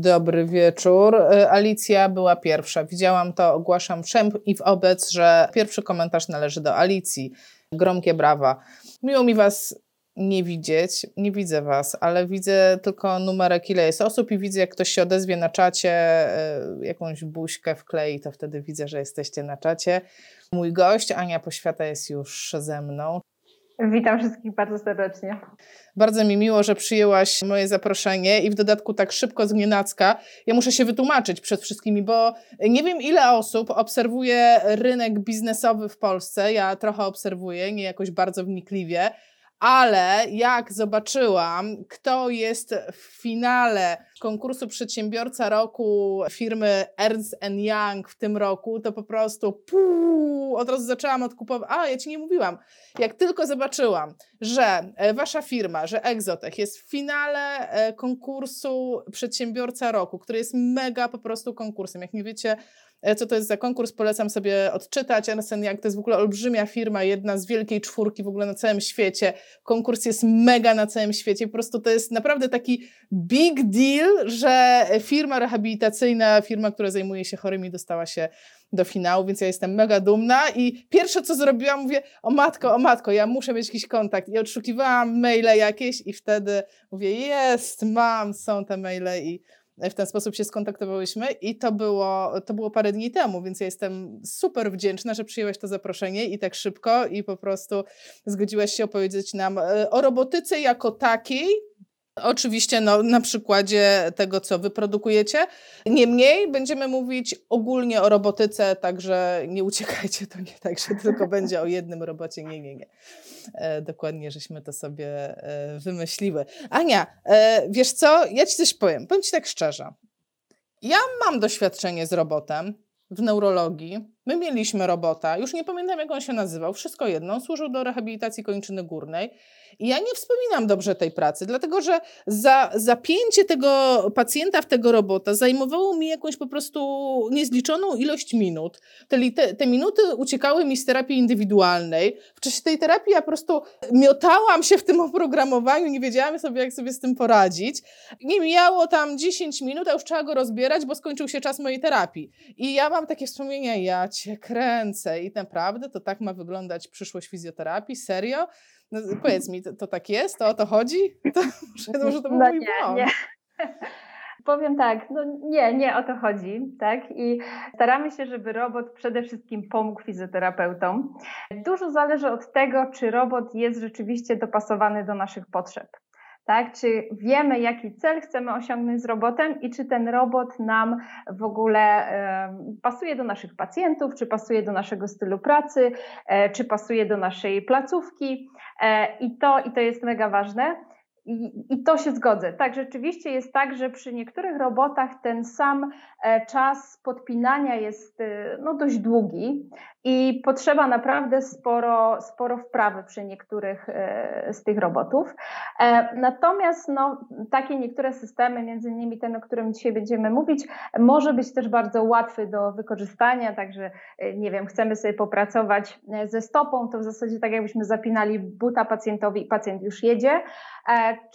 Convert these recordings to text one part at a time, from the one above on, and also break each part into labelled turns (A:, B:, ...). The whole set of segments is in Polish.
A: Dobry wieczór. E, Alicja była pierwsza. Widziałam to, ogłaszam wszem i wobec, że pierwszy komentarz należy do Alicji. Gromkie brawa. Miło mi Was nie widzieć, nie widzę Was, ale widzę tylko numerek, ile jest osób i widzę, jak ktoś się odezwie na czacie, e, jakąś buźkę wklei, to wtedy widzę, że jesteście na czacie. Mój gość, Ania Poświata, jest już ze mną.
B: Witam wszystkich bardzo serdecznie.
A: Bardzo mi miło, że przyjęłaś moje zaproszenie i w dodatku tak szybko z. Ja muszę się wytłumaczyć przed wszystkimi, bo nie wiem ile osób obserwuje rynek biznesowy w Polsce. Ja trochę obserwuję, nie jakoś bardzo wnikliwie, ale jak zobaczyłam, kto jest w finale konkursu Przedsiębiorca Roku firmy Ernst Young w tym roku, to po prostu puu, od razu zaczęłam odkupować. A, ja ci nie mówiłam. Jak tylko zobaczyłam, że e, wasza firma, że Exotech jest w finale e, konkursu Przedsiębiorca Roku, który jest mega po prostu konkursem. Jak nie wiecie, co to jest za konkurs, polecam sobie odczytać. Ernst Young to jest w ogóle olbrzymia firma, jedna z wielkiej czwórki w ogóle na całym świecie. Konkurs jest mega na całym świecie. Po prostu to jest naprawdę taki big deal, że firma rehabilitacyjna, firma, która zajmuje się chorymi, dostała się do finału, więc ja jestem mega dumna i pierwsze co zrobiłam, mówię, o matko, o matko, ja muszę mieć jakiś kontakt i odszukiwałam maile jakieś i wtedy mówię, jest, mam, są te maile i w ten sposób się skontaktowałyśmy i to było, to było parę dni temu, więc ja jestem super wdzięczna, że przyjęłaś to zaproszenie i tak szybko i po prostu zgodziłaś się opowiedzieć nam e, o robotyce jako takiej, Oczywiście no, na przykładzie tego, co wy produkujecie. Niemniej będziemy mówić ogólnie o robotyce, także nie uciekajcie, to nie tak, że tylko będzie o jednym robocie. Nie, nie, nie. E, dokładnie, żeśmy to sobie e, wymyśliły. Ania, e, wiesz co, ja ci coś powiem. Powiem ci tak szczerze. Ja mam doświadczenie z robotem w neurologii. My mieliśmy robota, już nie pamiętam jak on się nazywał, wszystko jedno, służył do rehabilitacji kończyny górnej. I ja nie wspominam dobrze tej pracy, dlatego że za zapięcie tego pacjenta w tego robota zajmowało mi jakąś po prostu niezliczoną ilość minut. Te, te, te minuty uciekały mi z terapii indywidualnej. W czasie tej terapii ja po prostu miotałam się w tym oprogramowaniu, nie wiedziałam sobie, jak sobie z tym poradzić. Nie mijało tam 10 minut, a już trzeba go rozbierać, bo skończył się czas mojej terapii. I ja mam takie wspomnienia, ja cię kręcę i naprawdę to tak ma wyglądać przyszłość fizjoterapii? Serio? No, powiedz mi, to, to, tak jest? To o to chodzi? To, może, to był no mój
B: nie, nie. Powiem tak, no nie, nie o to chodzi, tak? I staramy się, żeby robot przede wszystkim pomógł fizjoterapeutom. Dużo zależy od tego, czy robot jest rzeczywiście dopasowany do naszych potrzeb tak? Czy wiemy, jaki cel chcemy osiągnąć z robotem i czy ten robot nam w ogóle pasuje do naszych pacjentów, czy pasuje do naszego stylu pracy, e, czy pasuje do naszej placówki. E, I to, i to jest mega ważne. I, I, to się zgodzę. Tak, rzeczywiście jest tak, że przy niektórych robotach ten sam e, czas podpinania jest no, dość długi i potrzeba naprawdę sporo, sporo wprawy przy niektórych e, z tych robotów. E, natomiast no, takie niektóre systemy, między innymi ten, o którym dzisiaj będziemy mówić, może być też bardzo łatwy do wykorzystania, także e, nie wiem, chcemy sobie popracować ze stopą, to w zasadzie tak jakbyśmy zapinali buta pacjentowi i pacjent już jedzie,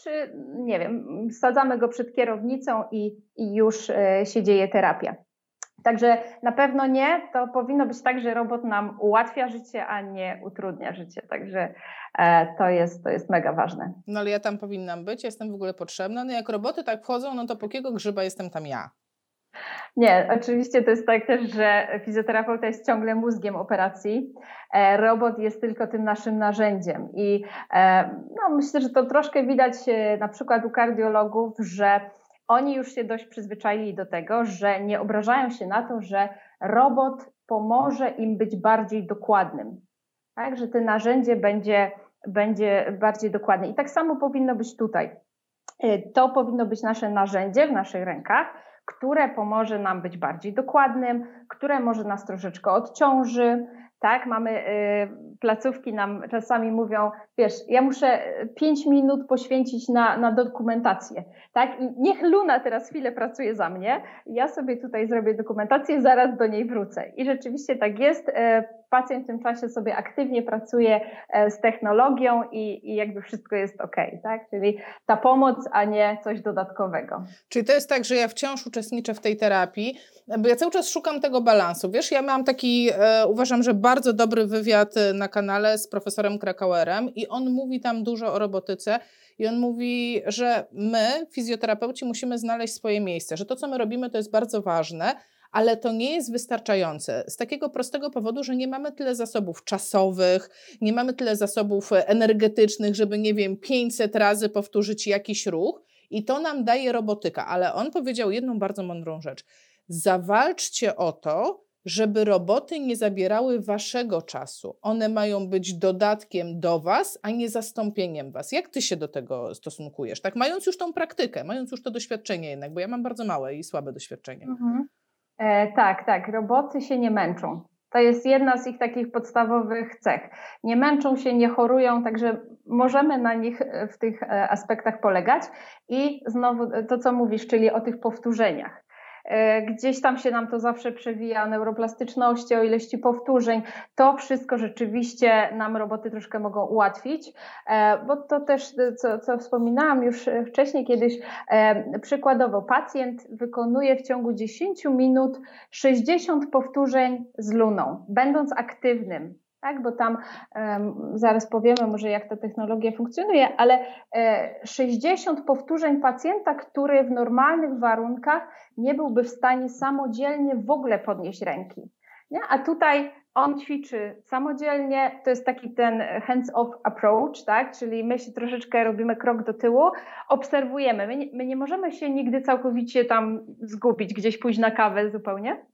B: czy nie wiem, sadzamy go przed kierownicą i, i już się dzieje terapia. Także na pewno nie, to powinno być tak, że robot nam ułatwia życie, a nie utrudnia życie. Także e, to, jest, to jest mega ważne.
A: No ale ja tam powinnam być, jestem w ogóle potrzebna. No jak roboty tak wchodzą, no to po jakiego grzyba jestem tam ja?
B: Nie, oczywiście to jest tak też, że fizjoterapeuta jest ciągle mózgiem operacji. E, robot jest tylko tym naszym narzędziem. I e, no, myślę, że to troszkę widać na przykład u kardiologów, że oni już się dość przyzwyczaili do tego, że nie obrażają się na to, że robot pomoże im być bardziej dokładnym. Tak, że to narzędzie będzie, będzie bardziej dokładne. I tak samo powinno być tutaj. Y, to powinno być nasze narzędzie w naszych rękach, które pomoże nam być bardziej dokładnym, które może nas troszeczkę odciąży. Tak, mamy y, placówki nam czasami mówią, wiesz, ja muszę 5 minut poświęcić na, na dokumentację, tak? I niech Luna teraz chwilę pracuje za mnie, ja sobie tutaj zrobię dokumentację, zaraz do niej wrócę. I rzeczywiście tak jest. E, pacjent w tym czasie sobie aktywnie pracuje e, z technologią i, i jakby wszystko jest ok, tak? Czyli ta pomoc, a nie coś dodatkowego.
A: Czyli to jest tak, że ja wciąż uczestniczę w tej terapii, bo ja cały czas szukam tego balansu. Wiesz, ja mam taki, e, uważam, że bardzo dobry wywiad e, na kanale z profesorem Krakauerem i on mówi tam dużo o robotyce. I on mówi, że my, fizjoterapeuci, musimy znaleźć swoje miejsce, że to, co my robimy, to jest bardzo ważne, ale to nie jest wystarczające. Z takiego prostego powodu, że nie mamy tyle zasobów czasowych, nie mamy tyle zasobów energetycznych, żeby, nie wiem, 500 razy powtórzyć jakiś ruch. I to nam daje robotyka. Ale on powiedział jedną bardzo mądrą rzecz. Zawalczcie o to, żeby roboty nie zabierały waszego czasu. One mają być dodatkiem do was, a nie zastąpieniem was. Jak ty się do tego stosunkujesz? Tak, mając już tą praktykę, mając już to doświadczenie jednak, bo ja mam bardzo małe i słabe doświadczenie. Mhm.
B: E, tak, tak. Roboty się nie męczą. To jest jedna z ich takich podstawowych cech. Nie męczą się, nie chorują, także możemy na nich e, w tych e, aspektach polegać. I znowu to, co mówisz, czyli o tych powtórzeniach. E, gdzieś tam się nam to zawsze przewija, neuroplastyczności, o ilości powtórzeń. To wszystko rzeczywiście nam roboty troszkę mogą ułatwić, e, bo to też, co, co wspominałam już wcześniej kiedyś, e, przykładowo pacjent wykonuje w ciągu 10 minut 60 powtórzeń z luną, będąc aktywnym tak? bo tam zaraz powiemy może jak ta technologia funkcjonuje, ale e, 60 powtórzeń pacjenta, który w normalnych warunkach nie byłby w stanie samodzielnie w ogóle podnieść ręki. Nie? A tutaj on ćwiczy samodzielnie, to jest taki ten hands-off approach, tak? czyli my się troszeczkę robimy krok do tyłu, obserwujemy. My nie, my nie możemy się nigdy całkowicie tam zgubić, gdzieś pójść na kawę zupełnie,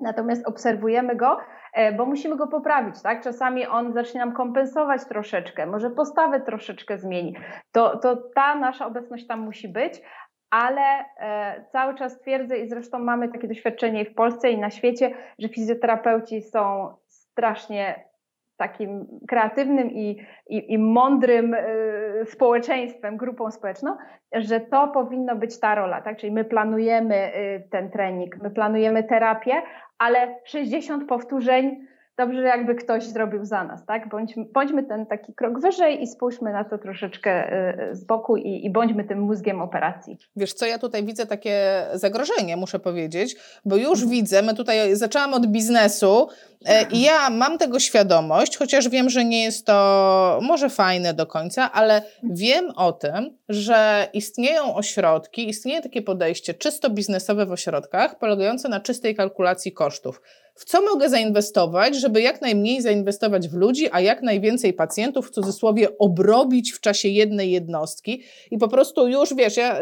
B: natomiast obserwujemy go, E, bo musimy go poprawić, tak? Czasami on zacznie nam kompensować troszeczkę, może postawę troszeczkę zmieni. To, to ta nasza obecność tam musi być, ale e, cały czas twierdzę i zresztą mamy takie doświadczenie i w Polsce i na świecie, że fizjoterapeuci są strasznie takim kreatywnym i, i, i mądrym y, społeczeństwem, grupą społeczną, że to powinno być ta rola, tak? Czyli my planujemy y, ten trening, my planujemy terapię, ale 60 powtórzeń dobrze, jakby ktoś zrobił za nas, tak? Bądźmy, bądźmy ten taki krok wyżej i spójrzmy na to troszeczkę y, z boku i, i bądźmy tym mózgiem operacji.
A: Wiesz co, ja tutaj widzę takie zagrożenie, muszę powiedzieć, bo już widzę, my tutaj zaczęłam od biznesu e, i ja mam tego świadomość, chociaż wiem, że nie jest to może fajne do końca, ale wiem o tym, że istnieją ośrodki, istnieje takie podejście czysto biznesowe w ośrodkach, polegające na czystej kalkulacji kosztów w co mogę zainwestować, żeby jak najmniej zainwestować w ludzi, a jak najwięcej pacjentów, w cudzysłowie, obrobić w czasie jednej jednostki i po prostu już, wiesz, ja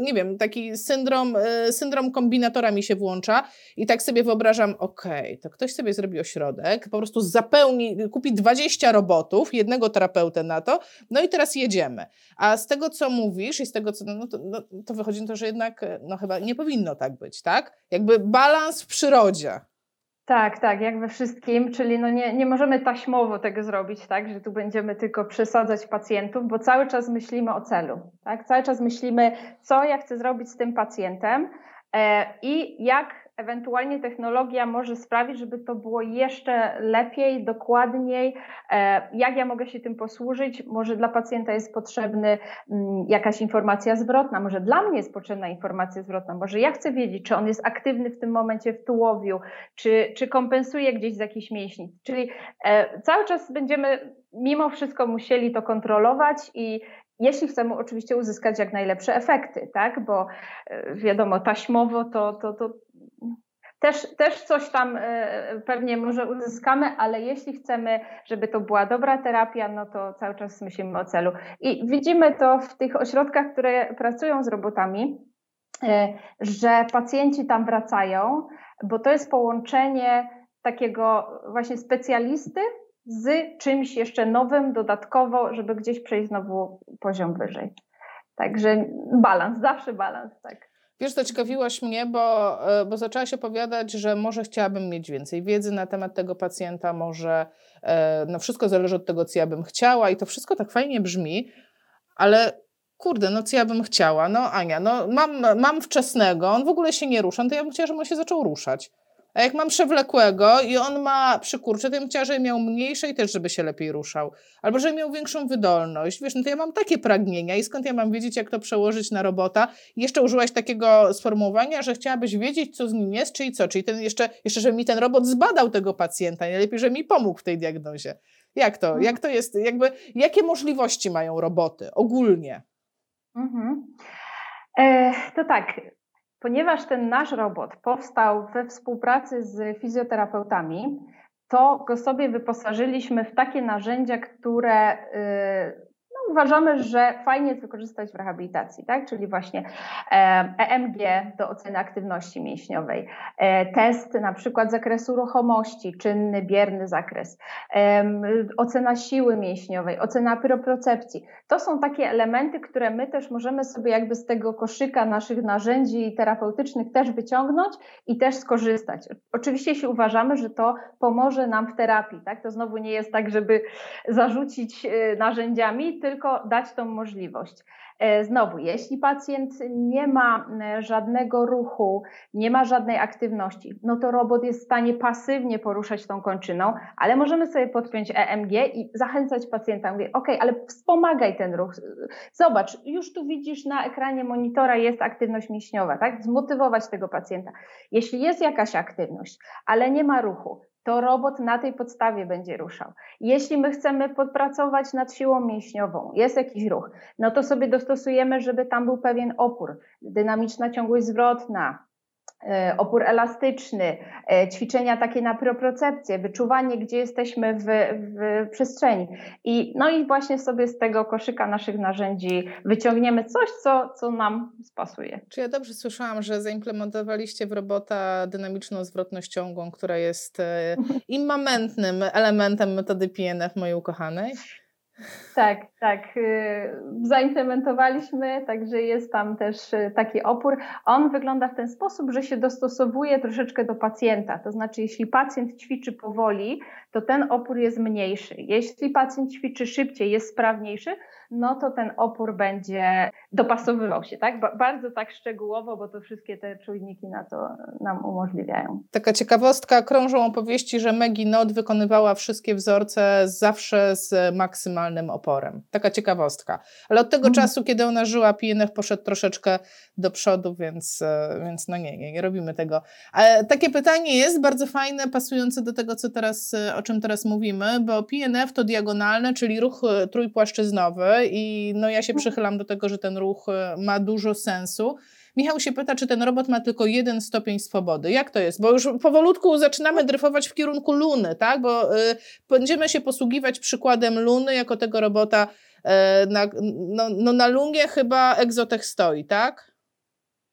A: nie wiem, taki syndrom, e, syndrom kombinatora mi się włącza i tak sobie wyobrażam, okej, okay, to ktoś sobie zrobi ośrodek, po prostu zapełni, kupi 20 robotów, jednego terapeutę na to, no i teraz jedziemy. A z tego, co mówisz i z tego, co, no to, no, to wychodzi na to, że jednak, no chyba nie powinno tak być, tak? Jakby balans w przyrodzie.
B: Tak, tak, jak we wszystkim, czyli no nie, nie możemy taśmowo tego zrobić, tak, że tu będziemy tylko przesadzać pacjentów, bo cały czas myślimy o celu, tak, cały czas myślimy, co ja chcę zrobić z tym pacjentem e, i jak ewentualnie technologia może sprawić, żeby to było jeszcze lepiej, dokładniej, e, jak ja mogę się tym posłużyć. Może dla pacjenta jest potrzebna mm, jakaś informacja zwrotna, może dla mnie jest potrzebna informacja zwrotna, może ja chcę wiedzieć, czy on jest aktywny w tym momencie w tułowiu, czy, czy kompensuje gdzieś z jakichś mięśni. Czyli e, cały czas będziemy mimo wszystko musieli to kontrolować i jeśli chcemy oczywiście uzyskać jak najlepsze efekty, tak? Bo e, wiadomo, taśmowo to, to, to też, też coś tam e, pewnie może uzyskamy, ale jeśli chcemy, żeby to była dobra terapia, no to cały czas myślimy o celu. I widzimy to w tych ośrodkach, które pracują z robotami, e, że pacjenci tam wracają, bo to jest połączenie takiego właśnie specjalisty z czymś jeszcze nowym, dodatkowo, żeby gdzieś przejść znowu poziom wyżej. Także balans, zawsze balans, tak.
A: Wiesz, zaciekawiłaś mnie, bo, e, bo zaczęłaś opowiadać, że może chciałabym mieć więcej wiedzy na temat tego pacjenta, może e, no wszystko zależy od tego, co ja bym chciała i to wszystko tak fajnie brzmi, ale kurde, no co ja bym chciała? No Ania, no mam, mam wczesnego, on w ogóle się nie rusza, no to ja bym chciała, żeby on się zaczął ruszać. A jak mam przewlekłego i on ma przykurcze, to ja bym chciała, żeby miał mniejsze i też, żeby się lepiej ruszał. Albo żeby miał większą wydolność. Wiesz, no to ja mam takie pragnienia i skąd ja mam wiedzieć, jak to przełożyć na robota? I jeszcze użyłaś takiego sformułowania, że chciałabyś wiedzieć, co z nim jest, czyli co? Czyli ten jeszcze, jeszcze żeby mi ten robot zbadał tego pacjenta, najlepiej, żeby mi pomógł w tej diagnozie. Jak to? Jak to jest? Jakby, jakie możliwości mają roboty ogólnie? Mhm.
B: E, to tak, Ponieważ ten nasz robot powstał we współpracy z fizjoterapeutami, to go sobie wyposażyliśmy w takie narzędzia, które y, uważamy, że fajnie jest wykorzystać w rehabilitacji, tak? czyli właśnie EMG e do oceny aktywności mięśniowej, e, test na przykład zakresu ruchomości, czynny, bierny zakres, ocena siły mięśniowej, ocena propriocepcji. To są takie elementy, które my też możemy sobie jakby z tego koszyka naszych narzędzi terapeutycznych też wyciągnąć i też skorzystać. Oczywiście jeśli uważamy, że to pomoże nam w terapii, tak? to znowu nie jest tak, żeby zarzucić narzędziami, tylko tylko dać tą możliwość. E, znowu, jeśli pacjent nie ma e, żadnego ruchu, nie ma żadnej aktywności, no to robot jest w stanie pasywnie poruszać tą kończyną, ale możemy sobie podpiąć EMG i zachęcać pacjenta. Mówię, ok, ale wspomagaj ten ruch. Zobacz, już tu widzisz na ekranie monitora jest aktywność mięśniowa, tak? Zmotywować tego pacjenta. Jeśli jest jakaś aktywność, ale nie ma ruchu, to robot na tej podstawie będzie ruszał. Jeśli my chcemy podpracować nad siłą mięśniową, jest jakiś ruch, no to sobie dostosujemy, żeby tam był pewien opór, dynamiczna ciągłość zwrotna, opór elastyczny, e, ćwiczenia takie na propriocepcję, wyczuwanie, gdzie jesteśmy w, w przestrzeni. I, no i właśnie sobie z tego koszyka naszych narzędzi wyciągniemy coś, co, co nam spasuje.
A: Czy ja dobrze słyszałam, że zaimplementowaliście w robota dynamiczną zwrotność ciągłą, która jest e, immamentnym elementem metody PNF mojej ukochanej?
B: Tak, tak. Y, zaimplementowaliśmy, także jest tam też y, taki opór. On wygląda w ten sposób, że się dostosowuje troszeczkę do pacjenta. To znaczy, jeśli pacjent ćwiczy powoli, to ten opór jest mniejszy. Jeśli pacjent ćwiczy szybciej, jest sprawniejszy, no to ten opór będzie dopasowywał się, tak? Bardzo tak szczegółowo, bo to wszystkie te czujniki na to nam umożliwiają.
A: Taka ciekawostka, krążą opowieści, że Maggie Not wykonywała wszystkie wzorce zawsze z maksymalnym oporem. Taka ciekawostka. Ale od tego mm. czasu, kiedy ona żyła, PNF poszedł troszeczkę do przodu, więc, więc no nie, nie, nie robimy tego. Ale takie pytanie jest bardzo fajne, pasujące do tego, co teraz, e, o czym teraz mówimy, bo PNF to diagonalne, czyli ruch e, trójpłaszczyznowy i no ja się mhm. przychylam do tego, że ten ruch ma dużo sensu. Michał się pyta, czy ten robot ma tylko jeden stopień swobody. Jak to jest? Bo już powolutku zaczynamy dryfować w kierunku Luny, tak? Bo y, będziemy się posługiwać przykładem Luny jako tego robota. Y, na, no, no na Lunie chyba Exotech stoi, tak?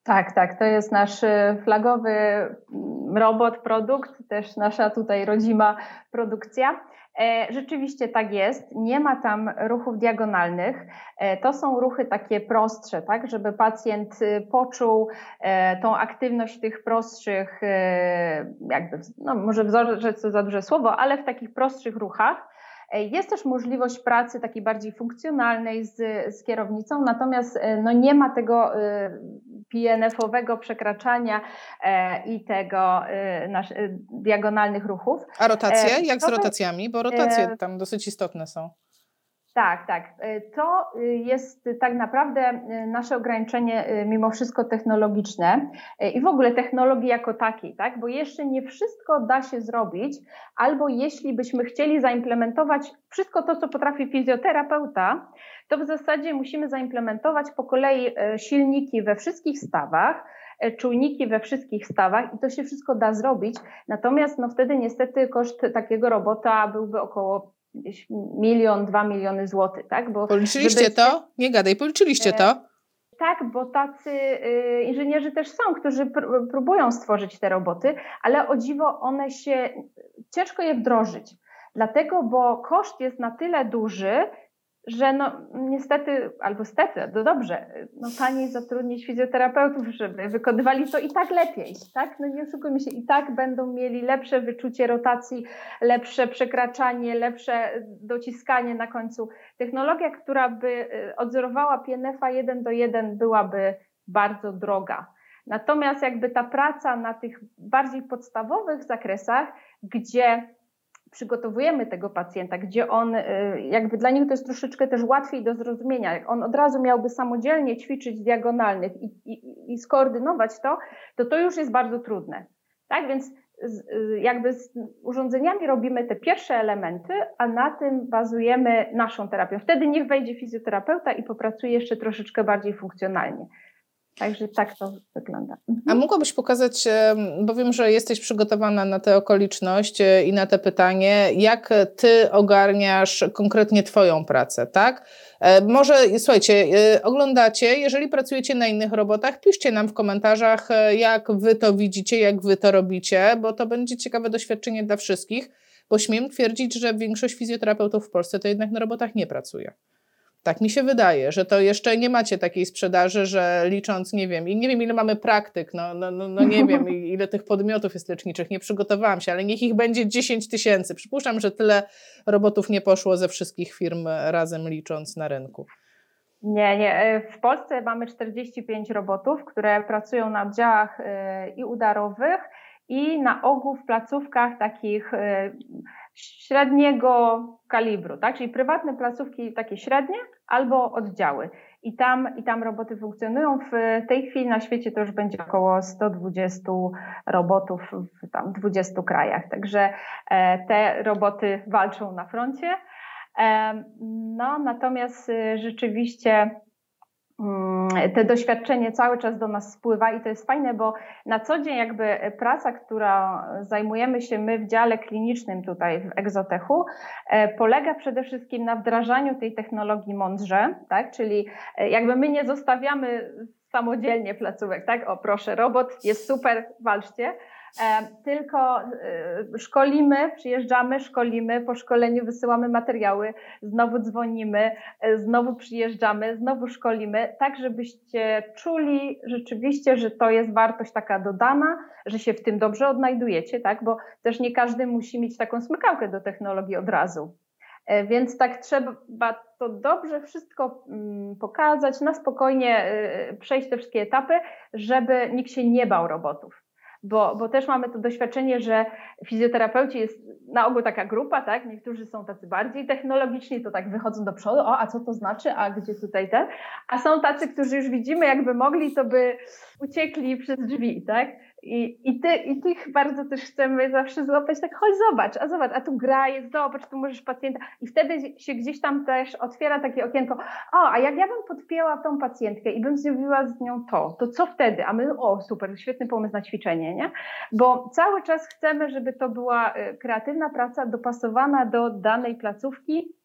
B: Tak, tak. To jest nasz y, flagowy mm, robot, produkt, też nasza tutaj rodzima produkcja. E, rzeczywiście tak jest, nie ma tam ruchów diagonalnych. E, to są ruchy takie prostsze, tak, żeby pacjent y, poczuł e, tą aktywność tych prostszych, jakby, no może wzorzec to za duże słowo, ale w takich prostszych ruchach. Jest też możliwość pracy takiej bardziej funkcjonalnej z, z kierownicą, natomiast no nie ma tego PNF-owego przekraczania e, i tego e, nasz, e, diagonalnych ruchów.
A: A rotacje? Jak z rotacjami? Bo rotacje tam dosyć istotne są.
B: Tak, tak. To jest tak naprawdę nasze ograniczenie mimo wszystko technologiczne i w ogóle technologii jako takiej, tak? Bo jeszcze nie wszystko da się zrobić, albo jeśli byśmy chcieli zaimplementować wszystko to, co potrafi fizjoterapeuta, to w zasadzie musimy zaimplementować po kolei e, silniki we wszystkich stawach, e, czujniki we wszystkich stawach i to się wszystko da zrobić. Natomiast no wtedy niestety koszt takiego robota byłby około milion, dwa miliony złotych, tak?
A: Bo policzyliście żeby... to? Nie gadaj, policzyliście e, to?
B: Tak, bo tacy inżynierzy też są, którzy próbują stworzyć te roboty, ale o dziwo one się, ciężko je wdrożyć. Dlatego, bo koszt jest na tyle duży, że no niestety, albo stety, no dobrze, no taniej zatrudnić fizjoterapeutów, żeby wykonywali to i tak lepiej, tak? No nie oszukujmy się, i tak będą mieli lepsze wyczucie rotacji, lepsze przekraczanie, lepsze dociskanie na końcu. Technologia, która by y, odzorowała PNF-a 1 do 1 byłaby bardzo droga. Natomiast jakby ta praca na tych bardziej podstawowych zakresach, gdzie przygotowujemy tego pacjenta, gdzie on, y, jakby dla niego to jest troszeczkę też łatwiej do zrozumienia. Jak on od razu miałby samodzielnie ćwiczyć diagonalnych i, i, i skoordynować to, to to już jest bardzo trudne. Tak więc y, jakby z urządzeniami robimy te pierwsze elementy, a na tym bazujemy naszą terapią. Wtedy niech wejdzie fizjoterapeuta i popracuje jeszcze troszeczkę bardziej funkcjonalnie. Także tak to wygląda.
A: Mhm. A mogłabyś pokazać, bo wiem, że jesteś przygotowana na tę okoliczność e, i na te pytanie, jak ty ogarniasz konkretnie Twoją pracę, tak? E, może, słuchajcie, e, oglądacie, jeżeli pracujecie na innych robotach, piszcie nam w komentarzach, jak Wy to widzicie, jak Wy to robicie, bo to będzie ciekawe doświadczenie dla wszystkich, bo śmiem twierdzić, że większość fizjoterapeutów w Polsce to jednak na robotach nie pracuje. Tak mi się wydaje, że to jeszcze nie macie takiej sprzedaży, że licząc, nie wiem, i nie wiem ile mamy praktyk, no, no, no, no nie wiem ile tych podmiotów jest leczniczych, nie przygotowałam się, ale niech ich będzie 10 tysięcy. Przypuszczam, że tyle robotów nie poszło ze wszystkich firm razem licząc na rynku.
B: Nie, nie. E, w Polsce mamy 45 robotów, które pracują na oddziałach e, i udarowych i na ogół w placówkach takich e, średniego kalibru, tak? Czyli prywatne placówki takie średnie albo oddziały. I tam, I tam roboty funkcjonują. W tej chwili na świecie to już będzie około 120 robotów w tam 20 krajach. Także e, te roboty walczą na froncie. E, no, natomiast e, rzeczywiście te doświadczenie cały czas do nas spływa i to jest fajne, bo na co dzień jakby praca, którą zajmujemy się my w dziale klinicznym tutaj w Egzotechu, e, polega przede wszystkim na wdrażaniu tej technologii mądrze, tak? Czyli e, jakby my nie zostawiamy samodzielnie placówek, tak? O proszę, robot jest super, walczcie, tylko e, szkolimy, przyjeżdżamy, szkolimy, po szkoleniu wysyłamy materiały, znowu dzwonimy, e, znowu przyjeżdżamy, znowu szkolimy, tak żebyście czuli rzeczywiście, że to jest wartość taka dodana, że się w tym dobrze odnajdujecie, tak? Bo też nie każdy musi mieć taką smykałkę do technologii od razu. Więc tak trzeba to dobrze wszystko mm, pokazać, na spokojnie przejść te wszystkie etapy, żeby nikt się nie bał robotów bo, bo też mamy to doświadczenie, że fizjoterapeuci jest na ogół taka grupa, tak? Niektórzy są tacy bardziej technologiczni, to tak wychodzą do przodu, o, a co to znaczy, a gdzie tutaj ten? A są tacy, którzy już widzimy, jakby mogli, to by uciekli przez drzwi, tak? I, i, ty, I tych bardzo też chcemy zawsze złapać, tak chodź zobacz, a zobacz, a tu gra jest, zobacz, tu możesz pacjenta. I wtedy się gdzieś tam też otwiera takie okienko, o, a jak ja bym podpięła tą pacjentkę i bym zrobiła z nią to, to co wtedy? A my, o super, świetny pomysł na ćwiczenie, nie? Bo cały czas chcemy, żeby to była y, kreatywna praca dopasowana do danej placówki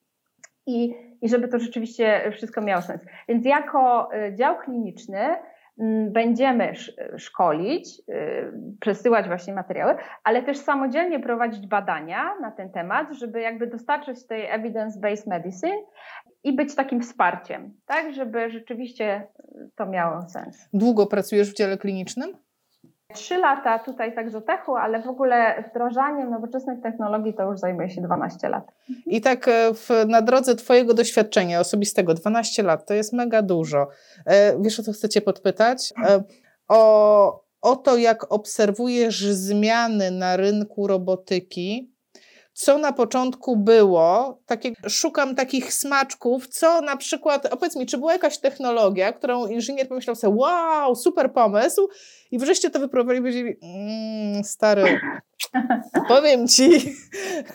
B: i, i żeby to rzeczywiście wszystko miało sens. Więc jako y, dział kliniczny, będziemy szkolić, y, przesyłać właśnie materiały, ale też samodzielnie prowadzić badania na ten temat, żeby jakby dostarczyć tej evidence-based medicine i być takim wsparciem, tak, żeby rzeczywiście to miało sens.
A: Długo pracujesz w dziale klinicznym?
B: Trzy lata tutaj w Egzotechu, ale w ogóle wdrażaniem nowoczesnych technologii to już zajmuje się 12 lat.
A: I tak e, w, na drodze Twojego doświadczenia osobistego, 12 lat to jest mega dużo. E, wiesz o co chcę Cię podpytać? E, o, o to, jak obserwujesz zmiany na rynku robotyki co na początku było, takie, szukam takich smaczków, co na przykład, opowiedz mi, czy była jakaś technologia, którą inżynier pomyślał sobie, wow, super pomysł i wreszcie to wypróbowali i powiedzieli, mmm, stary, powiem ci,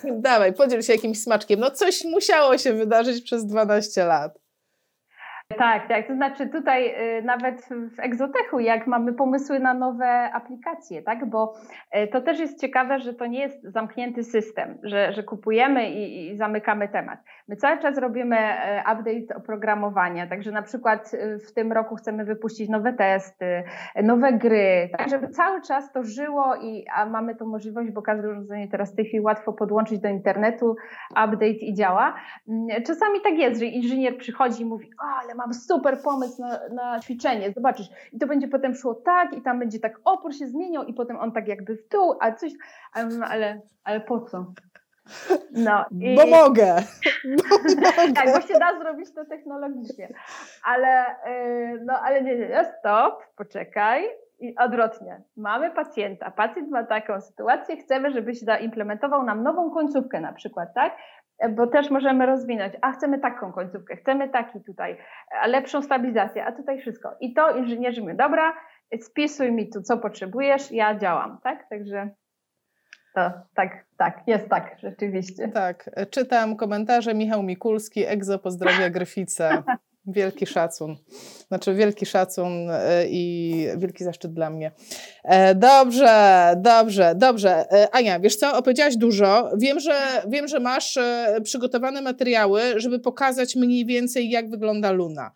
A: dawaj, podziel się jakimś smaczkiem, no coś musiało się wydarzyć przez 12 lat.
B: Tak, tak. To znaczy tutaj y, nawet w Egzotechu, jak mamy pomysły na nowe aplikacje, tak? Bo y, to też jest ciekawe, że to nie jest zamknięty system, że, że kupujemy i, i zamykamy temat. My cały czas robimy y, update oprogramowania, także na przykład w tym roku chcemy wypuścić nowe testy, nowe gry, tak żeby cały czas to żyło i a mamy tą możliwość, bo każde urządzenie teraz w tej chwili łatwo podłączyć do internetu, update i działa. Mm, czasami tak jest, że inżynier przychodzi i mówi, o, ale mam super pomysł na, na ćwiczenie, zobaczysz. I to będzie potem szło tak i tam będzie tak opór się zmieniał i potem on tak jakby w dół, a coś, ale, ale po co?
A: No, i... Bo mogę.
B: tak, bo się da zrobić to technologicznie. Ale, yy, no, ale nie, nie, stop, poczekaj. I odwrotnie. Mamy pacjenta. Pacjent ma taką sytuację, chcemy, żebyś zaimplementował nam nową końcówkę na przykład, tak? Bo też możemy rozwinąć, a chcemy taką końcówkę, chcemy taki tutaj, a lepszą stabilizację, a tutaj wszystko. I to inżynierzy mówią, dobra, spisuj mi tu, co potrzebujesz, ja działam, tak? Także to tak, tak, jest tak, rzeczywiście.
A: Tak, czytam komentarze, Michał Mikulski, Egzo pozdrawia Gryfice. Wielki szacun. Znaczy, wielki szacun e, i wielki zaszczyt dla mnie. E, dobrze, dobrze, dobrze. E, Ania, wiesz co, opowiedziałaś dużo. Wiem, że, wiem, że masz przygotowane materiały, żeby pokazać mniej więcej, jak wygląda Luna.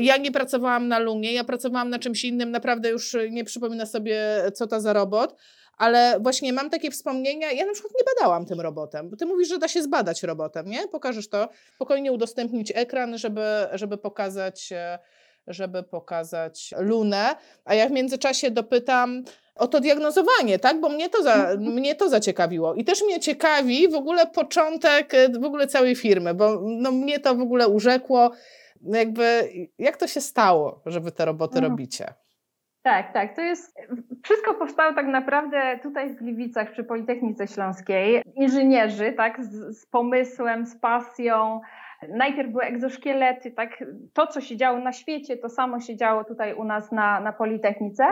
A: Ja nie pracowałam na Lunie, ja pracowałam na czymś innym, naprawdę już nie przypomina sobie, co to za robot ale właśnie mam takie wspomnienia, ja na przykład nie badałam tym robotem, bo ty mówisz, że da się zbadać robotem, nie? Pokażesz to, spokojnie udostępnić ekran, żeby, żeby pokazać e, żeby pokazać lunę, a ja w międzyczasie dopytam o to diagnozowanie, tak? Bo mnie to, za, mnie to zaciekawiło. I też mnie ciekawi w ogóle początek e, w ogóle całej firmy, bo no, mnie to w ogóle urzekło, jakby jak to się stało, że wy te roboty mhm. robicie?
B: Tak, tak. To jest. Wszystko powstało tak naprawdę tutaj w Gliwicach przy Politechnice Śląskiej. Inżynierzy, tak, z, z pomysłem, z pasją. Najpierw były egzoszkielety, tak, to co się działo na świecie, to samo się działo tutaj u nas na, na Politechnice.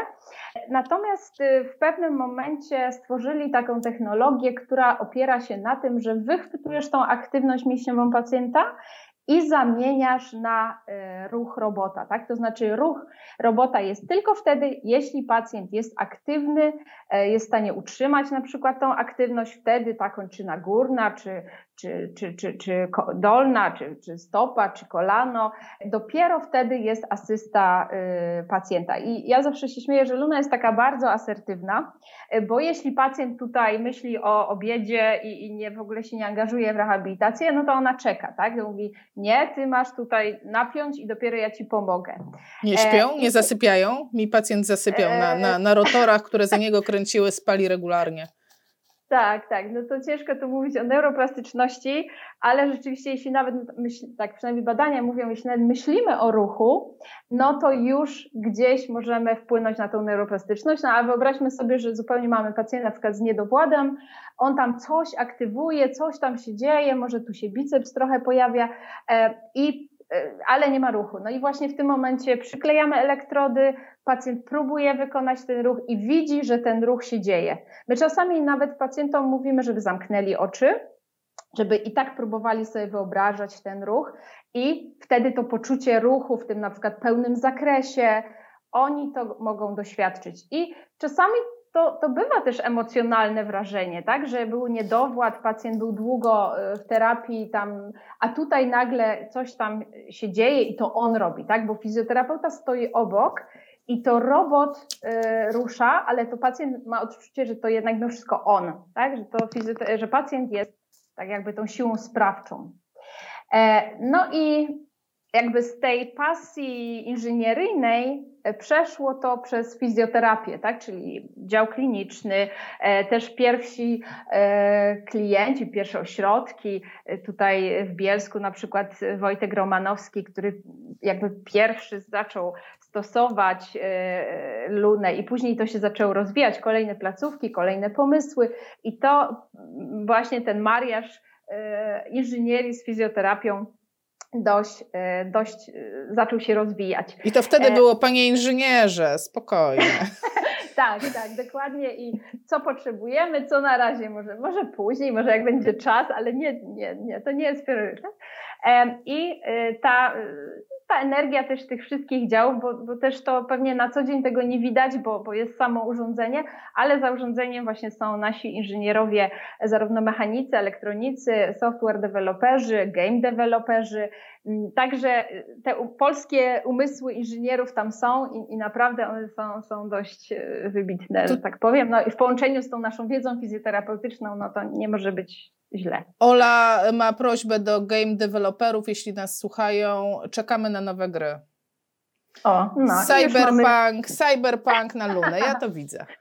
B: Natomiast y, w pewnym momencie stworzyli taką technologię, która opiera się na tym, że wychwytujesz tą aktywność mięśniową pacjenta i zamieniasz na e, ruch robota, tak? To znaczy ruch robota jest tylko wtedy, jeśli pacjent jest aktywny, e, jest w stanie utrzymać na przykład tą aktywność, wtedy ta kończyna górna, czy, czy, czy, czy, czy dolna, czy, czy stopa, czy kolano, dopiero wtedy jest asysta y, pacjenta. I ja zawsze się śmieję, że Luna jest taka bardzo asertywna, y, bo jeśli pacjent tutaj myśli o obiedzie i, i nie w ogóle się nie angażuje w rehabilitację, no to ona czeka, tak? I mówi, nie, ty masz tutaj napiąć i dopiero ja ci pomogę.
A: Nie śpią, e, nie zasypiają? Mi pacjent zasypiał na, na, na rotorach, które za niego kręciły, spali regularnie.
B: Tak, tak. No to ciężko tu mówić o neuroplastyczności, ale rzeczywiście, jeśli nawet, myśl, tak przynajmniej badania mówią, jeśli nawet myślimy o ruchu, no to już gdzieś możemy wpłynąć na tą neuroplastyczność. No a wyobraźmy sobie, że zupełnie mamy pacjenta na przykład z niedowładem, on tam coś aktywuje, coś tam się dzieje, może tu się biceps trochę pojawia e, i ale nie ma ruchu. No i właśnie w tym momencie przyklejamy elektrody, pacjent próbuje wykonać ten ruch i widzi, że ten ruch się dzieje. My czasami nawet pacjentom mówimy, żeby zamknęli oczy, żeby i tak próbowali sobie wyobrażać ten ruch i wtedy to poczucie ruchu w tym na przykład pełnym zakresie, oni to mogą doświadczyć. I czasami to, to bywa też emocjonalne wrażenie, tak, że był niedowład, pacjent był długo e, w terapii tam, a tutaj nagle coś tam się dzieje i to on robi, tak, bo fizjoterapeuta stoi obok i to robot y, rusza, ale to pacjent ma odczucie, że to jednak mimo wszystko on, tak? że, to że pacjent jest tak jakby tą siłą sprawczą. E, no i jakby z tej pasji inżynieryjnej e, przeszło to przez fizjoterapię, tak? czyli dział kliniczny, e, też pierwsi e, klienci, pierwsze ośrodki, tutaj w Bielsku na przykład Wojtek Romanowski, który jakby pierwszy zaczął stosować lunę i później to się zaczęło rozwijać, kolejne placówki, kolejne pomysły. I to właśnie ten mariaż inżynierii z fizjoterapią dość, e, dość e, zaczął się rozwijać.
A: I to wtedy e... było, panie inżynierze, spokojnie.
B: tak, tak, dokładnie. I co potrzebujemy, co na razie, może, może później, może jak będzie czas, ale nie, nie, nie, to nie jest priorytet. I ta ta energia też tych wszystkich działów, bo, bo, też to pewnie na co dzień tego nie widać, bo, bo jest samo urządzenie, ale za urządzeniem właśnie są nasi inżynierowie, zarówno mechanicy, elektronicy, software deweloperzy, game deweloperzy. Mm, także te polskie umysły inżynierów tam są i, i naprawdę one są, są dość wybitne, że tak powiem. No i w połączeniu z tą naszą wiedzą fizjoterapeutyczną, no to nie może być źle.
A: Ola ma prośbę do game developerów, jeśli nas słuchają, czekamy na nowe gry.
B: O, no,
A: Cyberpunk, mamy... Cyberpunk na Lunę, ja to widzę.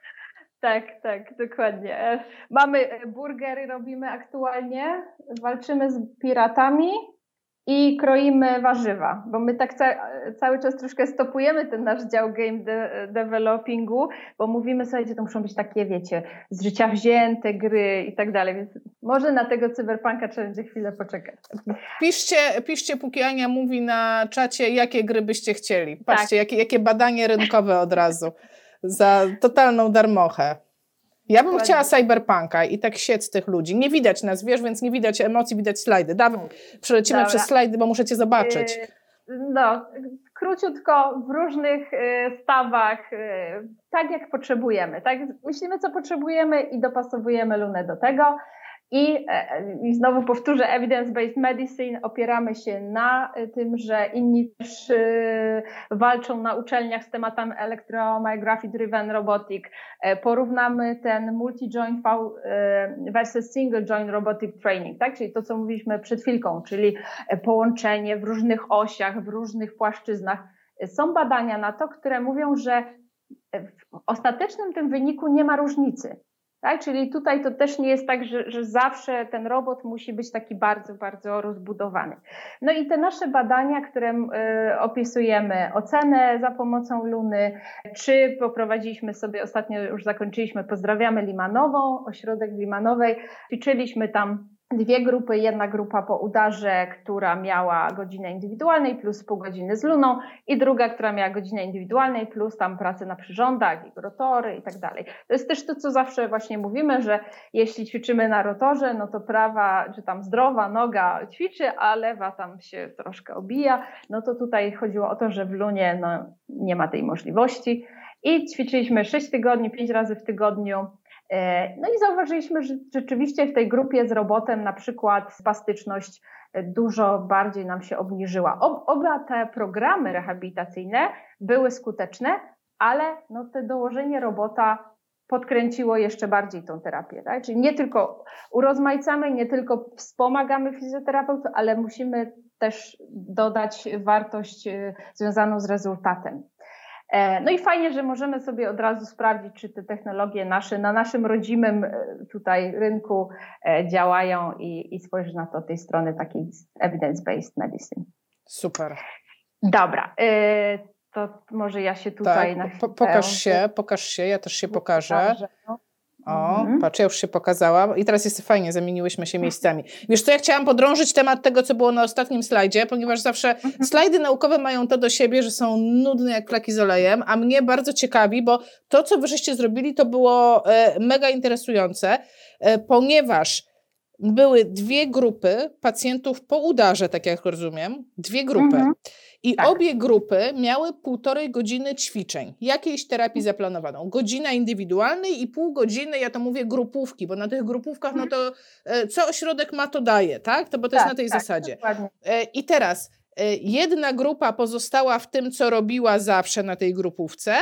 B: Tak, tak, dokładnie. Mamy burgery, robimy aktualnie, walczymy z piratami, i kroimy warzywa, bo my tak ca cały czas troszkę stopujemy ten nasz dział game de developingu, bo mówimy sobie, że to muszą być takie, wiecie, z życia wzięte gry i tak dalej, więc może na tego cyberpunka trzeba będzie chwilę poczekać.
A: Piszcie, piszcie, póki Ania mówi na czacie, jakie gry byście chcieli. Patrzcie, tak. jakie, jakie badanie rynkowe od razu za totalną darmochę. Ja bym chciała cyberpunka i tak siec tych ludzi. Nie widać nas, wiesz, więc nie widać emocji, widać slajdy. Dawaj, przelecimy Dobra. przez slajdy, bo muszę cię zobaczyć.
B: Yy, no, króciutko, w różnych yy, stawach, yy, tak jak potrzebujemy. Tak? Myślimy, co potrzebujemy i dopasowujemy Lunę do tego. I, e, I znowu powtórzę, evidence-based medicine opieramy się na e, tym, że inni też e, walczą na uczelniach z tematem electromyography driven robotic. Porównamy ten multi-joint versus single joint robotic training, tak? Czyli to, co mówiliśmy przed chwilką, czyli połączenie w różnych osiach, w różnych płaszczyznach. Są badania na to, które mówią, że w ostatecznym tym wyniku nie ma różnicy. Tak? Czyli tutaj to też nie jest tak, że, że zawsze ten robot musi być taki bardzo, bardzo rozbudowany. No i te nasze badania, które y, opisujemy, ocenę za pomocą Luny, czy poprowadziliśmy sobie, ostatnio już zakończyliśmy, pozdrawiamy Limanową, ośrodek Limanowej, ćwiczyliśmy tam dwie grupy. Jedna grupa po udarze, która miała godzinę indywidualnej plus pół godziny z luną i druga, która miała godzinę indywidualnej plus tam pracę na przyrządach i rotory i tak dalej. To jest też to, co zawsze właśnie mówimy, że jeśli ćwiczymy na rotorze, no to prawa, czy tam zdrowa noga ćwiczy, a lewa tam się troszkę obija. No to tutaj chodziło o to, że w lunie no, nie ma tej możliwości. I ćwiczyliśmy 6 tygodni, 5 razy w tygodniu no i zauważyliśmy, że rzeczywiście w tej grupie z robotem na przykład spastyczność dużo bardziej nam się obniżyła. Oba te programy rehabilitacyjne były skuteczne, ale no te dołożenie robota podkręciło jeszcze bardziej tą terapię. Tak? Czyli nie tylko urozmaicamy, nie tylko wspomagamy fizjoterapeutów, ale musimy też dodać wartość e, związaną z rezultatem. E, no i fajnie, że możemy sobie od razu sprawdzić, czy te technologie nasze na naszym rodzimym e, tutaj rynku e, działają i, i spojrzeć na to od tej strony takiej evidence-based medicine.
A: Super.
B: Dobra. To może ja się tutaj
A: tak, na po, Pokaż się, pokaż się, ja też się pokażę. pokażę no. O, mhm. patrz, ja już się pokazałam i teraz jest fajnie, zamieniłyśmy się miejscami. Wiesz co, ja chciałam podrążyć temat tego, co było na ostatnim slajdzie, ponieważ zawsze mhm. slajdy naukowe mają to do siebie, że są nudne jak flaki z olejem, a mnie bardzo ciekawi, bo to, co wy żeście zrobili, to było e, mega interesujące, e, ponieważ były dwie grupy pacjentów po udarze, tak jak rozumiem, dwie grupy. Mhm. I tak. obie grupy miały półtorej godziny ćwiczeń, jakiejś terapii zaplanowaną. Godzina indywidualnej i pół godziny, ja to mówię grupówki, bo na tych grupówkach, no to e, co ośrodek ma, to daje, tak? To, bo to tak, jest na tej tak, zasadzie. Dokładnie. E, I teraz e, jedna grupa pozostała w tym, co robiła zawsze na tej grupówce,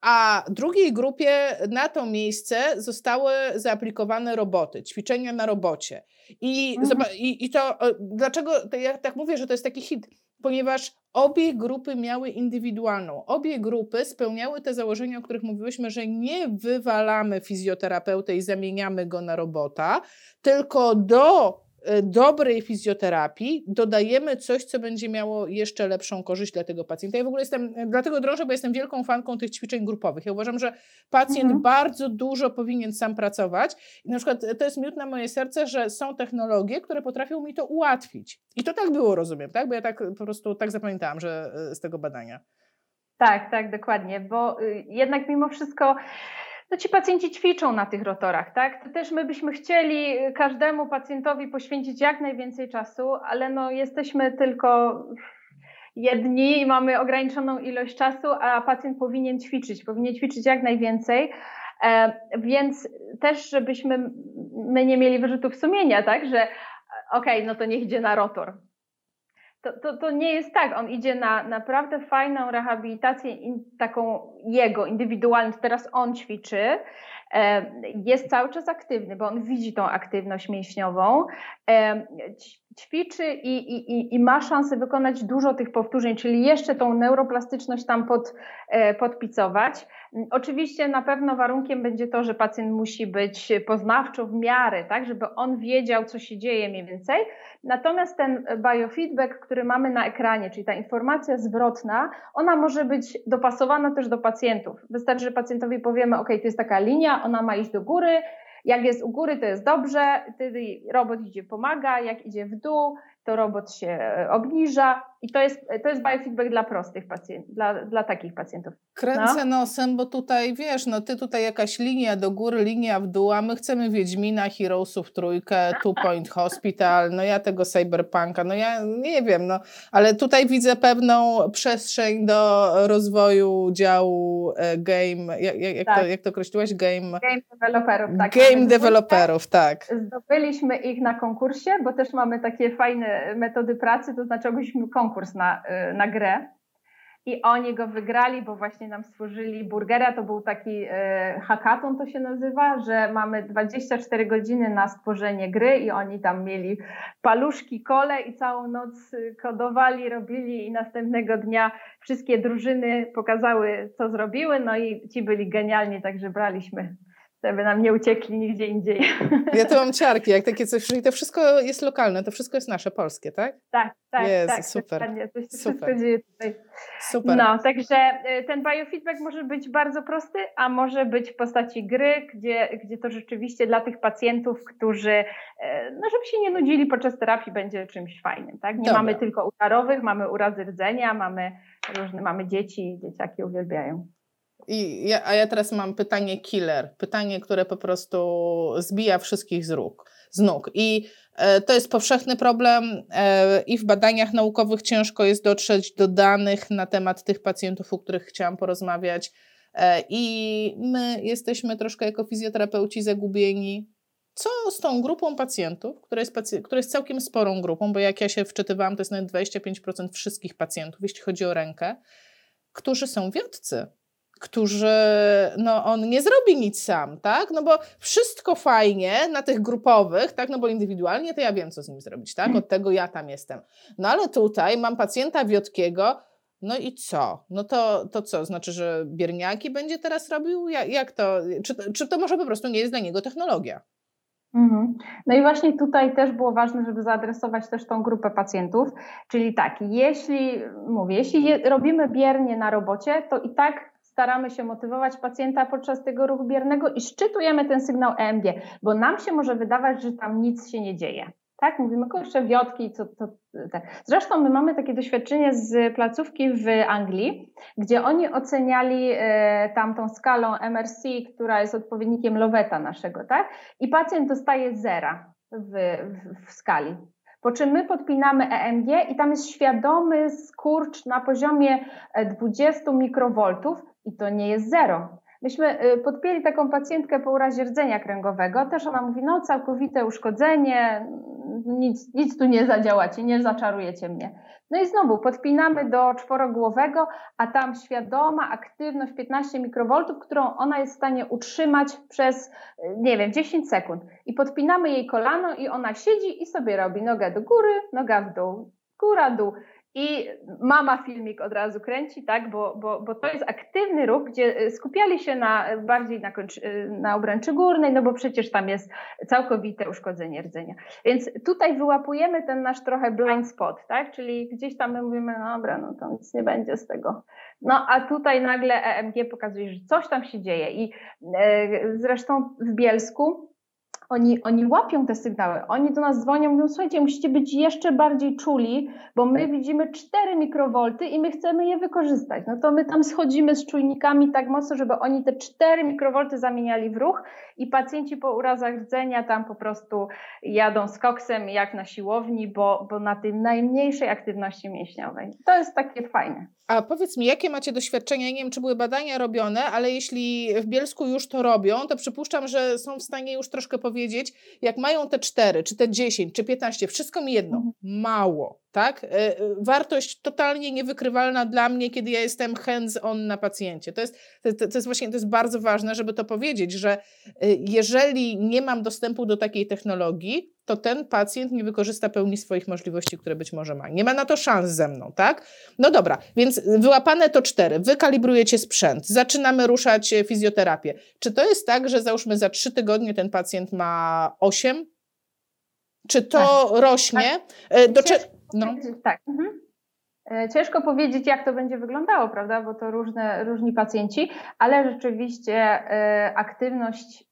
A: a drugiej grupie na to miejsce zostały zaaplikowane roboty, ćwiczenia na robocie. I, mhm. i, i to dlaczego to ja tak mówię, że to jest taki hit? Ponieważ obie grupy miały indywidualną. Obie grupy spełniały te założenia, o których mówiłyśmy, że nie wywalamy fizjoterapeutę i zamieniamy go na robota, tylko do dobrej fizjoterapii dodajemy coś, co będzie miało jeszcze lepszą korzyść dla tego pacjenta. Ja w ogóle jestem, e, dlatego drążę, bo jestem wielką fanką tych ćwiczeń grupowych. Ja uważam, że pacjent mhm. bardzo dużo powinien sam pracować i na przykład to jest miód na moje serce, że są technologie, które potrafią mi to ułatwić. I to tak było, rozumiem, tak? Bo ja tak po prostu tak zapamiętałam, że e, z tego badania.
B: Tak, tak, dokładnie, bo y, jednak mimo wszystko no ci pacjenci ćwiczą na tych rotorach, tak? To też my byśmy chcieli każdemu pacjentowi poświęcić jak najwięcej czasu, ale no jesteśmy tylko jedni mamy ograniczoną ilość czasu, a pacjent powinien ćwiczyć, powinien ćwiczyć jak najwięcej. E, więc też, żebyśmy my nie mieli wyrzutów sumienia, tak, że okej, okay, no to niech idzie na rotor. To, to, to nie jest tak. On idzie na naprawdę fajną rehabilitację, taką jego, indywidualną. Teraz on ćwiczy, e, jest cały czas aktywny, bo on widzi tą aktywność mięśniową, e, ćwiczy i, i, i ma szansę wykonać dużo tych powtórzeń, czyli jeszcze tą neuroplastyczność tam pod, podpicować. Oczywiście na pewno warunkiem będzie to, że pacjent musi być poznawczo w miarę, tak, żeby on wiedział, co się dzieje mniej więcej. Natomiast ten biofeedback, który mamy na ekranie, czyli ta informacja zwrotna, ona może być dopasowana też do pacjentów. Wystarczy, że pacjentowi powiemy, ok, to jest taka linia, ona ma iść do góry, jak jest u góry, to jest dobrze, wtedy robot idzie, pomaga, jak idzie w dół, to robot się e, obniża i to jest, to jest biofeedback dla prostych pacjentów, dla, dla takich pacjentów.
A: Kręcę no. nosem, bo tutaj wiesz, no ty tutaj jakaś linia do góry, linia w dół, a my chcemy Wiedźmina, Heroesów, trójkę, Two Point Hospital, no ja tego Cyberpunka, no ja nie wiem, no, ale tutaj widzę pewną przestrzeń do rozwoju działu e, game, jak, jak, tak. to, jak to określiłaś?
B: Game, game developerów, tak.
A: Game developerów, tak.
B: Zdobyliśmy ich na konkursie, bo też mamy takie fajne metody pracy, to znaczy ogłosiliśmy konkurs na, y, na grę i oni go wygrali, bo właśnie nam stworzyli burgera. To był taki e, hackathon, to się nazywa, że mamy 24 godziny na stworzenie gry i oni tam mieli paluszki, kole i całą noc kodowali, robili i następnego dnia wszystkie drużyny pokazały, co zrobiły. No i ci byli genialni, także braliśmy żeby nam nie uciekli nigdzie indziej.
A: Ja tu mam ciarki, jak takie coś, czyli to wszystko jest lokalne, to wszystko jest nasze, polskie, tak?
B: Tak, tak,
A: jest,
B: tak.
A: Super,
B: to się super. wszystko dzieje tutaj.
A: Super.
B: No, także y, ten biofeedback może być bardzo prosty, a może być w postaci gry, gdzie, gdzie to rzeczywiście dla tych pacjentów, którzy, y, no żeby się nie nudzili podczas terapii, będzie czymś fajnym, tak? Nie Dobra. mamy tylko urarowych, mamy urazy rdzenia, mamy różne, mamy dzieci, dzieciaki uwielbiają.
A: I ja, a ja teraz mam pytanie killer, pytanie, które po prostu zbija wszystkich z, róg, z nóg. I e, to jest powszechny problem e, i w badaniach naukowych ciężko jest dotrzeć do danych na temat tych pacjentów, o których chciałam porozmawiać. E, I my jesteśmy troszkę jako fizjoterapeuci zagubieni. Co z tą grupą pacjentów, która jest, pacj która jest całkiem sporą grupą, bo jak ja się wczytywałam, to jest nawet 25% wszystkich pacjentów, jeśli chodzi o rękę, którzy są wiodcy którzy, no on nie zrobi nic sam, tak? No bo wszystko fajnie na tych grupowych, tak? No bo indywidualnie to ja wiem, co z nim zrobić, tak? Od tego ja tam jestem. No ale tutaj mam pacjenta wiotkiego, no i co? No to, to co? Znaczy, że bierniaki będzie teraz robił? Jak, jak to? Czy, czy to może po prostu nie jest dla niego technologia?
B: Mhm. No i właśnie tutaj też było ważne, żeby zaadresować też tą grupę pacjentów, czyli tak, jeśli, mówię, jeśli je, robimy biernie na robocie, to i tak staramy się motywować pacjenta podczas tego ruchu biernego i szczytujemy ten sygnał EMG, bo nam się może wydawać, że tam nic się nie dzieje. Tak, mówimy, kurczę, wiotki, co to, tak. Zresztą my mamy takie doświadczenie z placówki w Anglii, gdzie oni oceniali e, tamtą skalą MRC, która jest odpowiednikiem Loweta naszego, tak? I pacjent dostaje zera w, w, w skali. Po czym my podpinamy EMG i tam jest świadomy skurcz na poziomie 20 mikrowoltów, i to nie jest zero. Myśmy y, podpięli taką pacjentkę po urazie rdzenia kręgowego, też ona mówi, no całkowite uszkodzenie, nic, nic tu nie zadziałacie, nie zaczarujecie mnie. No i znowu podpinamy do czworogłowego, a tam świadoma aktywność 15 mikrowoltów, którą ona jest w stanie utrzymać przez, y, nie wiem, 10 sekund. I podpinamy jej kolano i ona siedzi i sobie robi nogę do góry, noga w dół, góra, dół. I mama filmik od razu kręci, tak, bo, bo, bo to jest aktywny ruch, gdzie y, skupiali się na, bardziej na, y, na obręczy górnej, no bo przecież tam jest całkowite uszkodzenie rdzenia. Więc tutaj wyłapujemy ten nasz trochę blind spot, tak, czyli gdzieś tam my mówimy, no dobra, no to nic nie będzie z tego. No a tutaj nagle EMG pokazuje, że coś tam się dzieje i e, zresztą w Bielsku oni, oni łapią te sygnały. Oni do nas dzwonią, mówią, słuchajcie, musicie być jeszcze bardziej czuli, bo my widzimy 4 mikrowolty i my chcemy je wykorzystać. No to my tam schodzimy z czujnikami tak mocno, żeby oni te 4 mikrowolty zamieniali w ruch i pacjenci po urazach rdzenia tam po prostu jadą z koksem jak na siłowni, bo, bo na tej najmniejszej aktywności mięśniowej. To jest takie fajne.
A: A powiedz mi, jakie macie doświadczenia? Nie wiem, czy były badania robione, ale jeśli w Bielsku już to robią, to przypuszczam, że są w stanie już troszkę powiedzieć, jak mają te 4, czy te 10, czy 15, wszystko mi jedno, mhm. mało, tak? E, e, wartość totalnie niewykrywalna dla mnie, kiedy ja jestem hands-on na pacjencie. To jest, to, to jest właśnie to jest bardzo ważne, żeby to powiedzieć, że e, jeżeli nie mam dostępu do takiej technologii, to ten pacjent nie wykorzysta pełni swoich możliwości, które być może ma. Nie ma na to szans ze mną, tak? No dobra, więc wyłapane to cztery, wy kalibrujecie sprzęt, zaczynamy ruszać fizjoterapię. Czy to jest tak, że załóżmy za trzy tygodnie ten pacjent ma osiem? Czy to tak. rośnie?
B: Tak. Do cze- no. tak. Mhm. E, ciężko powiedzieć, jak to będzie wyglądało, prawda, bo to różne, różni pacjenci, ale rzeczywiście e, aktywność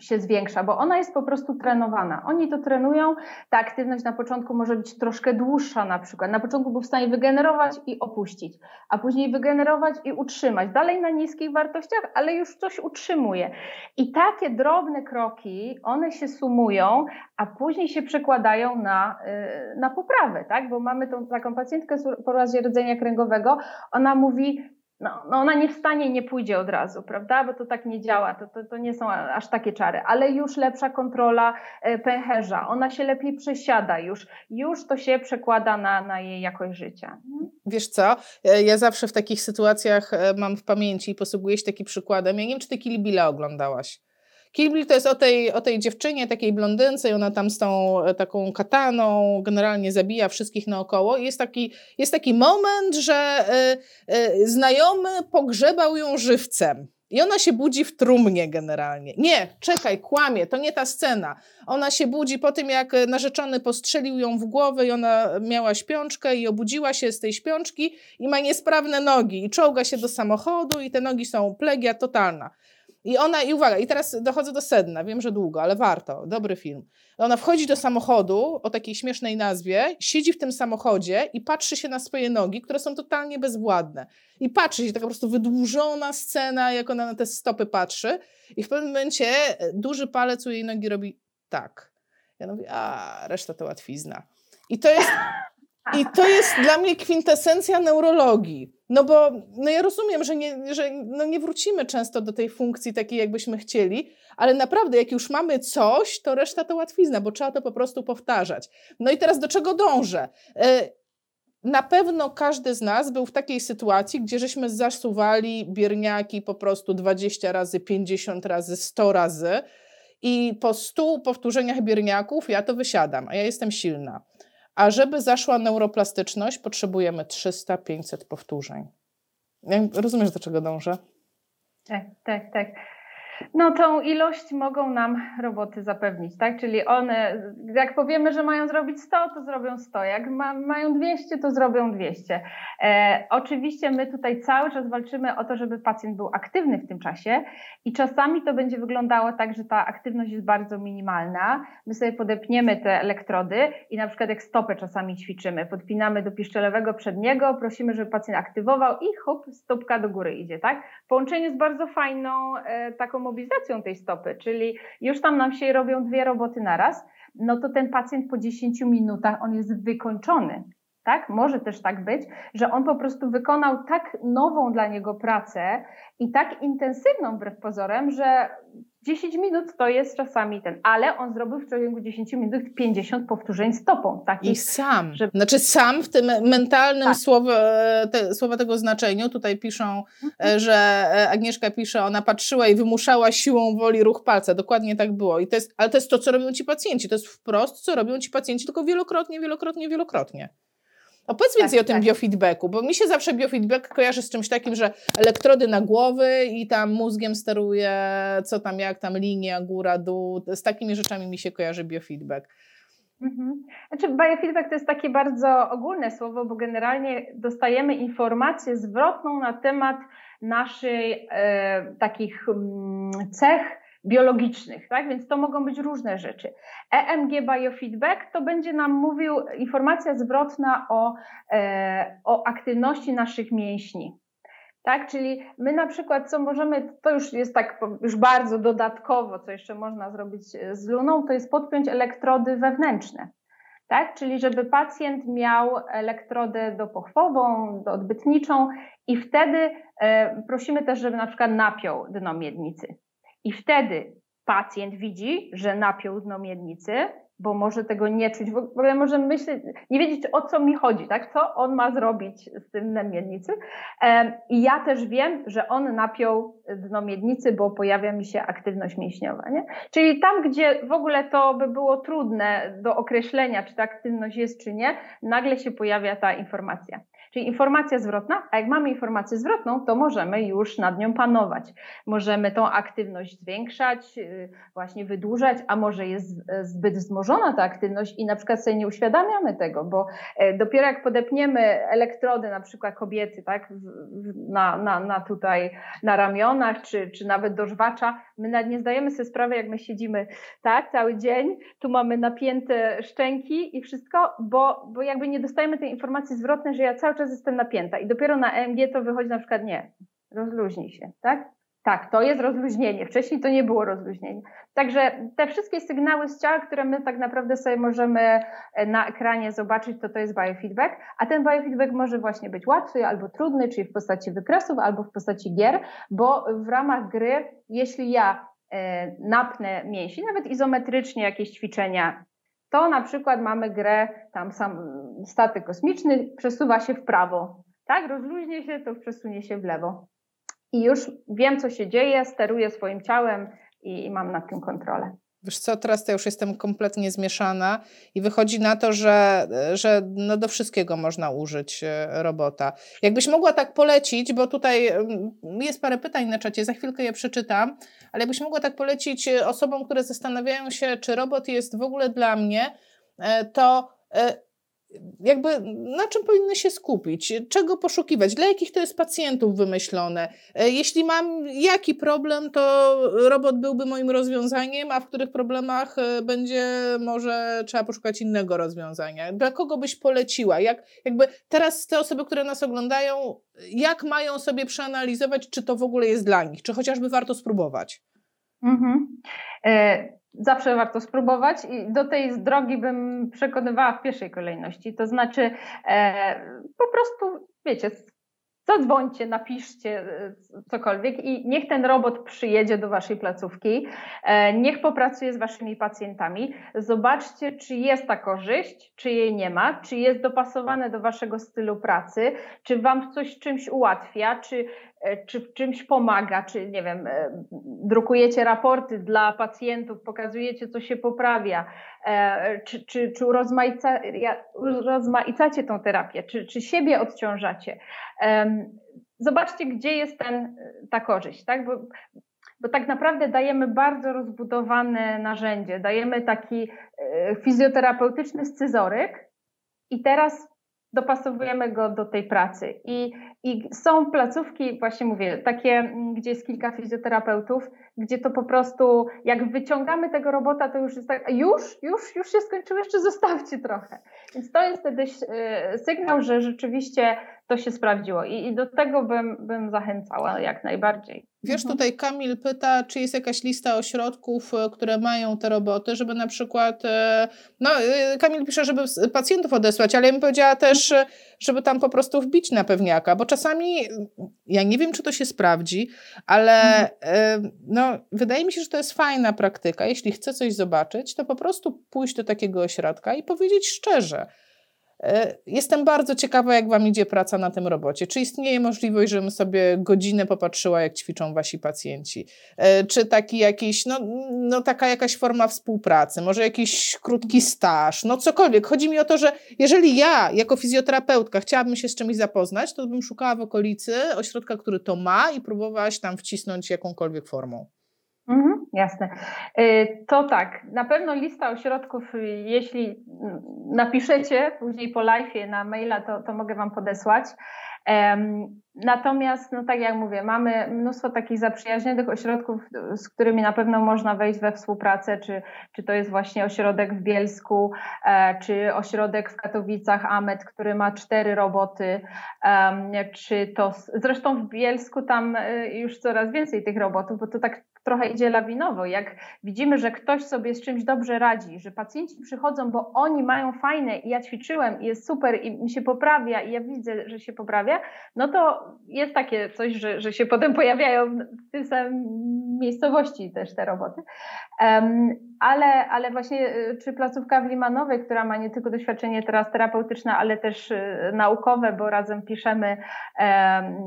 B: się zwiększa, bo ona jest po prostu trenowana. Oni to trenują, ta aktywność na początku może być troszkę dłuższa na przykład. Na początku był w stanie wygenerować i opuścić, a później wygenerować i utrzymać. Dalej na niskich wartościach, ale już coś utrzymuje. I takie drobne kroki, one się sumują, a później się przekładają na, y, na poprawę, tak? Bo mamy tą taką pacjentkę z porazie rdzenia kręgowego, ona mówi, no, no ona nie wstanie i nie pójdzie od razu, prawda? Bo to tak nie działa, to, to, to nie są aż takie czary, ale już lepsza kontrola e, pęcherza, ona się lepiej przesiada już, już to się przekłada na, na jej jakość życia.
A: Wiesz co, ja zawsze w takich sytuacjach e, mam w pamięci i posługuję się takim przykładem, ja nie wiem, czy ty Kill Billa oglądałaś. Kill Bill to jest o tej, o tej dziewczynie, takiej blondynce i ona tam z tą e, taką kataną generalnie zabija wszystkich naokoło i jest taki, jest taki moment, że y, y, znajomy pogrzebał ją żywcem. I ona się budzi w trumnie generalnie. Nie, czekaj, kłamie, to nie ta scena. Ona się budzi po tym, jak narzeczony postrzelił ją w głowę i ona miała śpiączkę i obudziła się z tej śpiączki i ma niesprawne nogi i czołga się do samochodu i te nogi są plegia totalna. I ona, i uwaga, i teraz dochodzę do sedna, wiem, że długo, ale warto, dobry film. Ona wchodzi do samochodu o takiej śmiesznej nazwie, siedzi w tym samochodzie i patrzy się na swoje nogi, które są totalnie bezwładne. I patrzy się, taka po prostu wydłużona scena, jak ona na te stopy patrzy. I w pewnym momencie e, duży palec u jej nogi robi tak. Ja mówię, a reszta to łatwizna. I to jest, i to jest dla mnie kwintesencja neurologii. No bo no ja rozumiem, że, nie, że no nie wrócimy często do tej funkcji takiej, jakbyśmy chcieli, ale naprawdę, jak już mamy coś, to reszta to łatwizna, bo trzeba to po prostu powtarzać. No i teraz do czego dążę? E, na pewno każdy z nas był w takiej sytuacji, gdzie żeśmy zasuwali bierniaki po prostu 20 razy, 50 razy, 100 razy i po 100 powtórzeniach bierniaków ja to wysiadam, a ja jestem silna. A żeby zaszła neuroplastyczność, potrzebujemy 300-500 powtórzeń. Rozumiesz, do czego dążę?
B: Tak, tak, tak. No tą ilość mogą nam roboty zapewnić, tak? Czyli one, jak powiemy, że mają zrobić 100, to zrobią 100. Jak ma, mają 200, to zrobią 200. E, oczywiście my tutaj cały czas walczymy o to, żeby pacjent był aktywny w tym czasie i czasami to będzie wyglądało tak, że ta aktywność jest bardzo minimalna. My sobie podepniemy te elektrody i na przykład jak stopę czasami ćwiczymy, podpinamy do piszczelowego przedniego, prosimy, żeby pacjent aktywował i hop, stópka do góry idzie, tak? Połączenie z bardzo fajną e, taką mobilizacją tej stopy, czyli już tam nam się robią dwie roboty naraz, no to ten pacjent po 10 minutach on jest wykończony. Tak? Może też tak być, że on po prostu wykonał tak nową dla niego pracę i tak intensywną wbrew pozorem, że 10 minut to jest czasami ten, ale on zrobił w ciągu 10 minut 50 powtórzeń stopą.
A: Takich, I sam, że... znaczy sam w tym mentalnym tak. słowie, te, słowa tego znaczeniu, tutaj piszą, mhm. że e, Agnieszka pisze, ona patrzyła i wymuszała siłą woli ruch palca, dokładnie tak było. I to jest, ale to jest to, co robią ci pacjenci, to jest wprost, co robią ci pacjenci, tylko wielokrotnie, wielokrotnie, wielokrotnie. Opowiedz tak, więcej o tym tak. biofeedbacku, bo mi się zawsze biofeedback kojarzy z czymś takim, że elektrody na głowy i tam mózgiem steruje, co tam, jak tam linia, góra, dół. Z takimi rzeczami mi się kojarzy biofeedback.
B: Mhm. Znaczy, biofeedback to jest takie bardzo ogólne słowo, bo generalnie dostajemy informację zwrotną na temat naszych e, takich m, mm, cech biologicznych, tak? Więc to mogą być różne rzeczy. EMG Biofeedback to będzie nam mówił informacja zwrotna o, e, o aktywności naszych mięśni. Tak, czyli my na przykład, co możemy, to już jest tak już bardzo dodatkowo, co jeszcze można zrobić z luną, to jest podpiąć elektrody wewnętrzne. Tak? Czyli żeby pacjent miał elektrodę dopochwową, odbytniczą i wtedy e, prosimy też, żeby na przykład napiął dno miednicy. I wtedy pacjent widzi, że napiął dno miednicy, bo może tego nie czuć, w ogóle może myśleć, nie wiedzieć o co mi chodzi, tak? Co on ma zrobić z tym dnem miednicy. I ja też wiem, że on napiął dno miednicy, bo pojawia mi się aktywność mięśniowa, nie? Czyli tam, gdzie w ogóle to by było trudne do określenia, czy ta aktywność jest, czy nie, nagle się pojawia ta informacja. Czyli informacja zwrotna, a jak mamy informację zwrotną, to możemy już nad nią panować. Możemy tą aktywność zwiększać, y, właśnie wydłużać, a może jest zbyt wzmożona ta aktywność i na przykład sobie nie uświadamiamy tego, bo e, dopiero jak podepniemy elektrody, na przykład kobiety, tak, na, na, na tutaj, na ramionach, czy, czy nawet do żwacza, my nawet nie zdajemy sobie sprawy, jak my siedzimy, tak, cały dzień, tu mamy napięte szczęki i wszystko, bo, bo jakby nie dostajemy tej informacji zwrotnej, że ja cały czas jestem napięta i dopiero na EMG to wychodzi na przykład nie, rozluźnij się, tak? Tak, to jest rozluźnienie. Wcześniej to nie było rozluźnienie. Także te wszystkie sygnały z ciała, które my tak naprawdę sobie możemy e, na ekranie zobaczyć, to to jest biofeedback, a ten biofeedback może właśnie być łatwy albo trudny, czyli w postaci wykresów albo w postaci gier, bo w ramach gry, jeśli ja e, napnę mięsień, nawet izometrycznie jakieś ćwiczenia to na przykład mamy grę, tam sam statek kosmiczny przesuwa się w prawo, tak? Rozluźnie się, to przesunie się w lewo. I już wiem, co się dzieje, steruję swoim ciałem i, i mam nad tym kontrolę.
A: Wiesz co, teraz to już jestem kompletnie zmieszana i wychodzi na to, że, że no do wszystkiego można użyć e, robota. Jakbyś mogła tak polecić, bo tutaj mm, jest parę pytań na czacie, za chwilkę je przeczytam, ale jakbyś mogła tak polecić e, osobom, które zastanawiają się, czy robot jest w ogóle dla mnie, e, to jakby na czym powinny się skupić, czego poszukiwać, dla jakich to jest pacjentów wymyślone. E, jeśli mam jaki problem, to robot byłby moim rozwiązaniem, a w których problemach e, będzie może trzeba poszukać innego rozwiązania. Dla kogo byś poleciła? Jak, jakby teraz te osoby, które nas oglądają, jak mają sobie przeanalizować, czy to w ogóle jest dla nich, czy chociażby warto spróbować? Mhm.
B: E zawsze warto spróbować i do tej drogi bym przekonywała w pierwszej kolejności. To znaczy e, po prostu, wiecie, zadzwońcie, napiszcie e, cokolwiek i niech ten robot przyjedzie do waszej placówki, e, niech popracuje z waszymi pacjentami. Zobaczcie, czy jest ta korzyść, czy jej nie ma, czy jest dopasowane do waszego stylu pracy, czy wam coś czymś ułatwia, czy czy w czymś pomaga, czy nie wiem, e, drukujecie raporty dla pacjentów, pokazujecie, co się poprawia, e, czy, czy, czy urozmaica, urozmaicacie tą terapię, czy, czy siebie odciążacie. Zobaczcie, gdzie jest ten, ta korzyść, tak? Bo, bo tak naprawdę dajemy bardzo rozbudowane narzędzie, dajemy taki fizjoterapeutyczny scyzoryk i teraz dopasowujemy go do tej pracy. I, I są placówki, właśnie mówię, takie, mm, gdzie jest kilka fizjoterapeutów, gdzie to po prostu, jak wyciągamy tego robota, to już jest tak, już, już, już się skończyło, jeszcze zostawcie trochę. Więc to jest wtedy e, sygnał, że rzeczywiście to się sprawdziło i, i do tego bym, bym zachęcała jak najbardziej.
A: Wiesz, mhm. tutaj Kamil pyta, czy jest jakaś lista ośrodków, e, które mają te roboty, żeby na przykład, e, no Kamil pisze, żeby pacjentów odesłać, ale ja bym powiedziała też, żeby tam po prostu wbić na pewniaka, bo czasami, ja nie wiem, czy to się sprawdzi, ale mhm. no, wydaje mi się, że to jest fajna praktyka. Jeśli chcę coś zobaczyć, to po prostu pójść do takiego ośrodka i powiedzieć szczerze, jestem bardzo ciekawa, jak Wam idzie praca na tym robocie. Czy istnieje możliwość, żebym sobie godzinę popatrzyła, jak ćwiczą Wasi pacjenci? E, czy taki jakiś, no, no taka jakaś forma współpracy, może jakiś krótki staż, no cokolwiek. Chodzi mi o to, że jeżeli ja, jako fizjoterapeutka, chciałabym się z czymś zapoznać, to bym szukała w okolicy ośrodka, który to ma i próbowałaś tam wcisnąć jakąkolwiek formą.
B: Mhm, jasne. Y, to tak, na pewno lista ośrodków, y, jeśli napiszecie później po live na maila, to, to mogę Wam podesłać. Natomiast, no tak jak mówię, mamy mnóstwo takich zaprzyjaźnionych ośrodków, z którymi na pewno można wejść we współpracę, czy, czy to jest właśnie ośrodek w Bielsku, e, czy ośrodek w Katowicach, AMET, który ma cztery roboty, czy to, zresztą w Bielsku tam e, już coraz więcej tych robotów, bo to tak trochę idzie lawinowo. Jak widzimy, że ktoś sobie z czymś dobrze radzi, że pacjenci przychodzą, bo oni mają fajne i ja ćwiczyłem i jest super i mi się poprawia i ja widzę, że się poprawia, no to jest takie coś, że, że się potem pojawiają w tym samym miejscowości też te roboty. Ale, ale właśnie y, czy placówka w Limanowej, która ma nie tylko doświadczenie teraz terapeutyczne, ale też y, naukowe, bo razem piszemy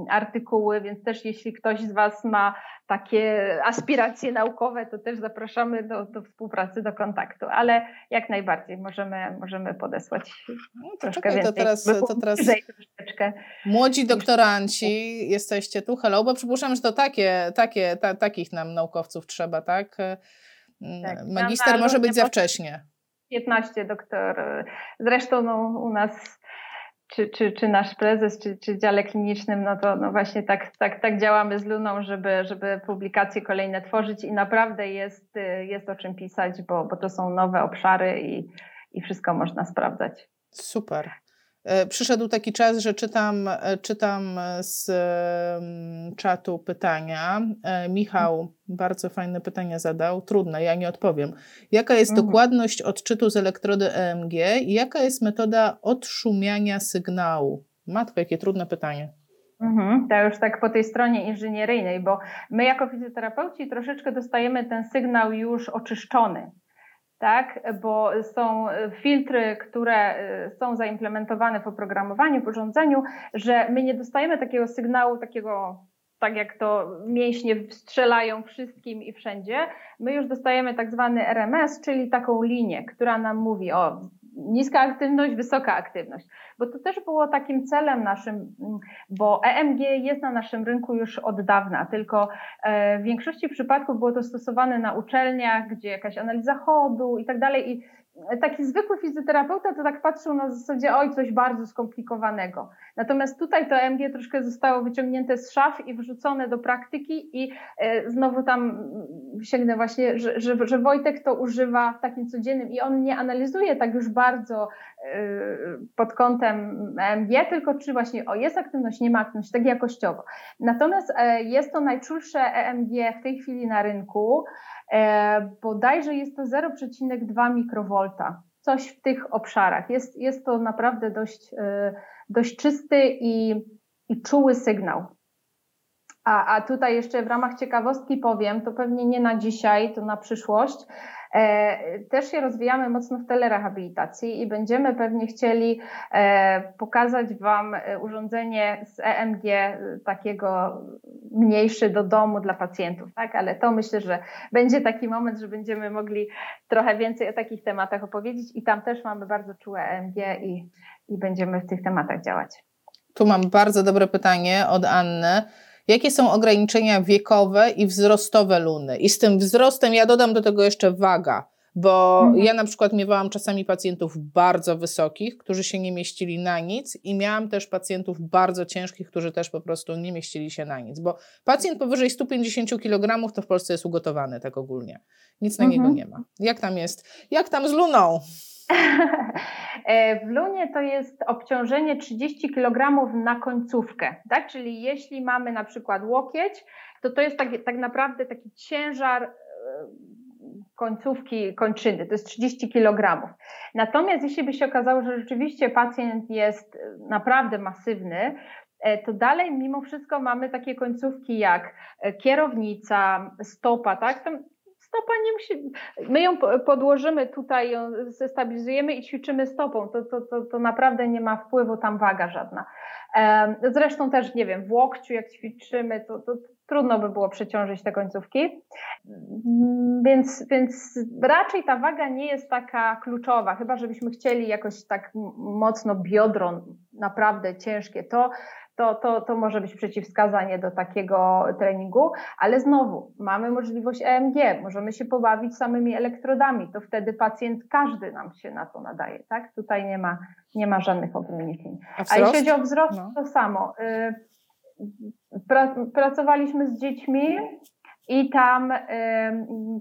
B: artykuły, więc też jeśli ktoś z Was ma takie aspiracje naukowe, to też zapraszamy do, do współpracy, do kontaktu, ale jak najbardziej możemy, możemy podesłać no, troszkę czekaj, więcej.
A: To teraz, to teraz młodzi doktoranci jesteście tu, hello, bo przypuszczam, że to takie, takie, ta, takich nam naukowców trzeba, tak? tak. Magister może być za wcześnie.
B: 15 doktor. Zresztą no, u nas czy, czy, czy nasz prezes, czy, czy dziale klinicznym, no to no właśnie tak, tak, tak działamy z Luną, żeby, żeby publikacje kolejne tworzyć i naprawdę jest, jest o czym pisać, bo, bo to są nowe obszary i, i wszystko można sprawdzać.
A: Super. E, przyszedł taki czas, że czytam, e, czytam z czatu pytania. E, Michał bardzo fajne pytanie zadał, trudne, ja nie odpowiem. Jaka jest mhm. dokładność odczytu z elektrody EMG i jaka jest metoda odszumiania sygnału? Matko, jakie trudne pytanie.
B: Mhm, to już tak po tej stronie inżynieryjnej, bo my jako fizjoterapeuci troszeczkę dostajemy ten sygnał już oczyszczony tak, bo są filtry, które y, są zaimplementowane w oprogramowaniu, w urządzeniu, że my nie dostajemy takiego sygnału, takiego tak jak to mięśnie strzelają wszystkim i wszędzie, my już dostajemy tak zwany RMS, czyli taką linię, która nam mówi o niska aktywność, wysoka aktywność. Bo to też było takim celem naszym, mm, bo EMG jest na naszym rynku już od dawna, tylko e, w większości przypadków było to stosowane na uczelniach, gdzie jakaś analiza chodu i tak dalej. Taki zwykły fizjoterapeuta to tak patrzył na zasadzie, oj, coś bardzo skomplikowanego. Natomiast tutaj to EMG troszkę zostało wyciągnięte z szaf i wrzucone do praktyki i e, znowu tam sięgnę właśnie, że, że, że Wojtek to używa w takim codziennym i on nie analizuje tak już bardzo e, pod kątem EMG, tylko czy właśnie o jest aktywność, nie ma aktywność, tak jakościowo. Natomiast e, jest to najczulsze EMG w tej chwili na rynku, bodajże jest to 0,2 mikrowolta coś w tych obszarach. Jest, jest to naprawdę dość, dość czysty i, i czuły sygnał. A, a tutaj jeszcze w ramach ciekawostki powiem, to pewnie nie na dzisiaj, to na przyszłość. E, też się rozwijamy mocno w telerehabilitacji i będziemy pewnie chcieli e, pokazać Wam e, urządzenie z EMG takiego mniejszy do domu dla pacjentów, tak? Ale to myślę, że będzie taki moment, że będziemy mogli trochę więcej o takich tematach opowiedzieć i tam też mamy bardzo czułe EMG i, i będziemy w tych tematach działać.
A: Tu mam bardzo dobre pytanie od Anny. Jakie są ograniczenia wiekowe i wzrostowe luny? I z tym wzrostem ja dodam do tego jeszcze waga, bo mhm. ja na przykład miewałam czasami pacjentów bardzo wysokich, którzy się nie mieścili na nic i miałam też pacjentów bardzo ciężkich, którzy też po prostu nie mieścili się na nic, bo pacjent powyżej 150 kg to w Polsce jest ugotowany tak ogólnie. Nic na mhm. niego nie ma. Jak tam jest? Jak tam z luną?
B: E, w lunie to jest obciążenie 30 kg na końcówkę, tak? Czyli jeśli mamy na przykład łokieć, to to jest tak, tak naprawdę taki ciężar e, końcówki kończyny, to jest 30 kg. Natomiast jeśli by się okazało, że rzeczywiście pacjent jest naprawdę masywny, e, to dalej mimo wszystko mamy takie końcówki jak kierownica, stopa, tak? Tam stopa nie musi. My ją podłożymy tutaj, ją zestabilizujemy i ćwiczymy stopą. To, to, to, to naprawdę nie ma wpływu tam waga żadna. Zresztą też, nie wiem, w łokciu jak ćwiczymy, to, to trudno by było przeciążyć te końcówki. Więc, więc raczej ta waga nie jest taka kluczowa, chyba żebyśmy chcieli jakoś tak mocno biodro naprawdę ciężkie. To to, to, to może być przeciwwskazanie do takiego treningu, ale znowu mamy możliwość EMG, możemy się pobawić samymi elektrodami, to wtedy pacjent, każdy nam się na to nadaje, tak? Tutaj nie ma, nie ma żadnych ograniczeń. A, A jeśli chodzi o wzrost, no. to samo. Y, pra, pracowaliśmy z dziećmi, i tam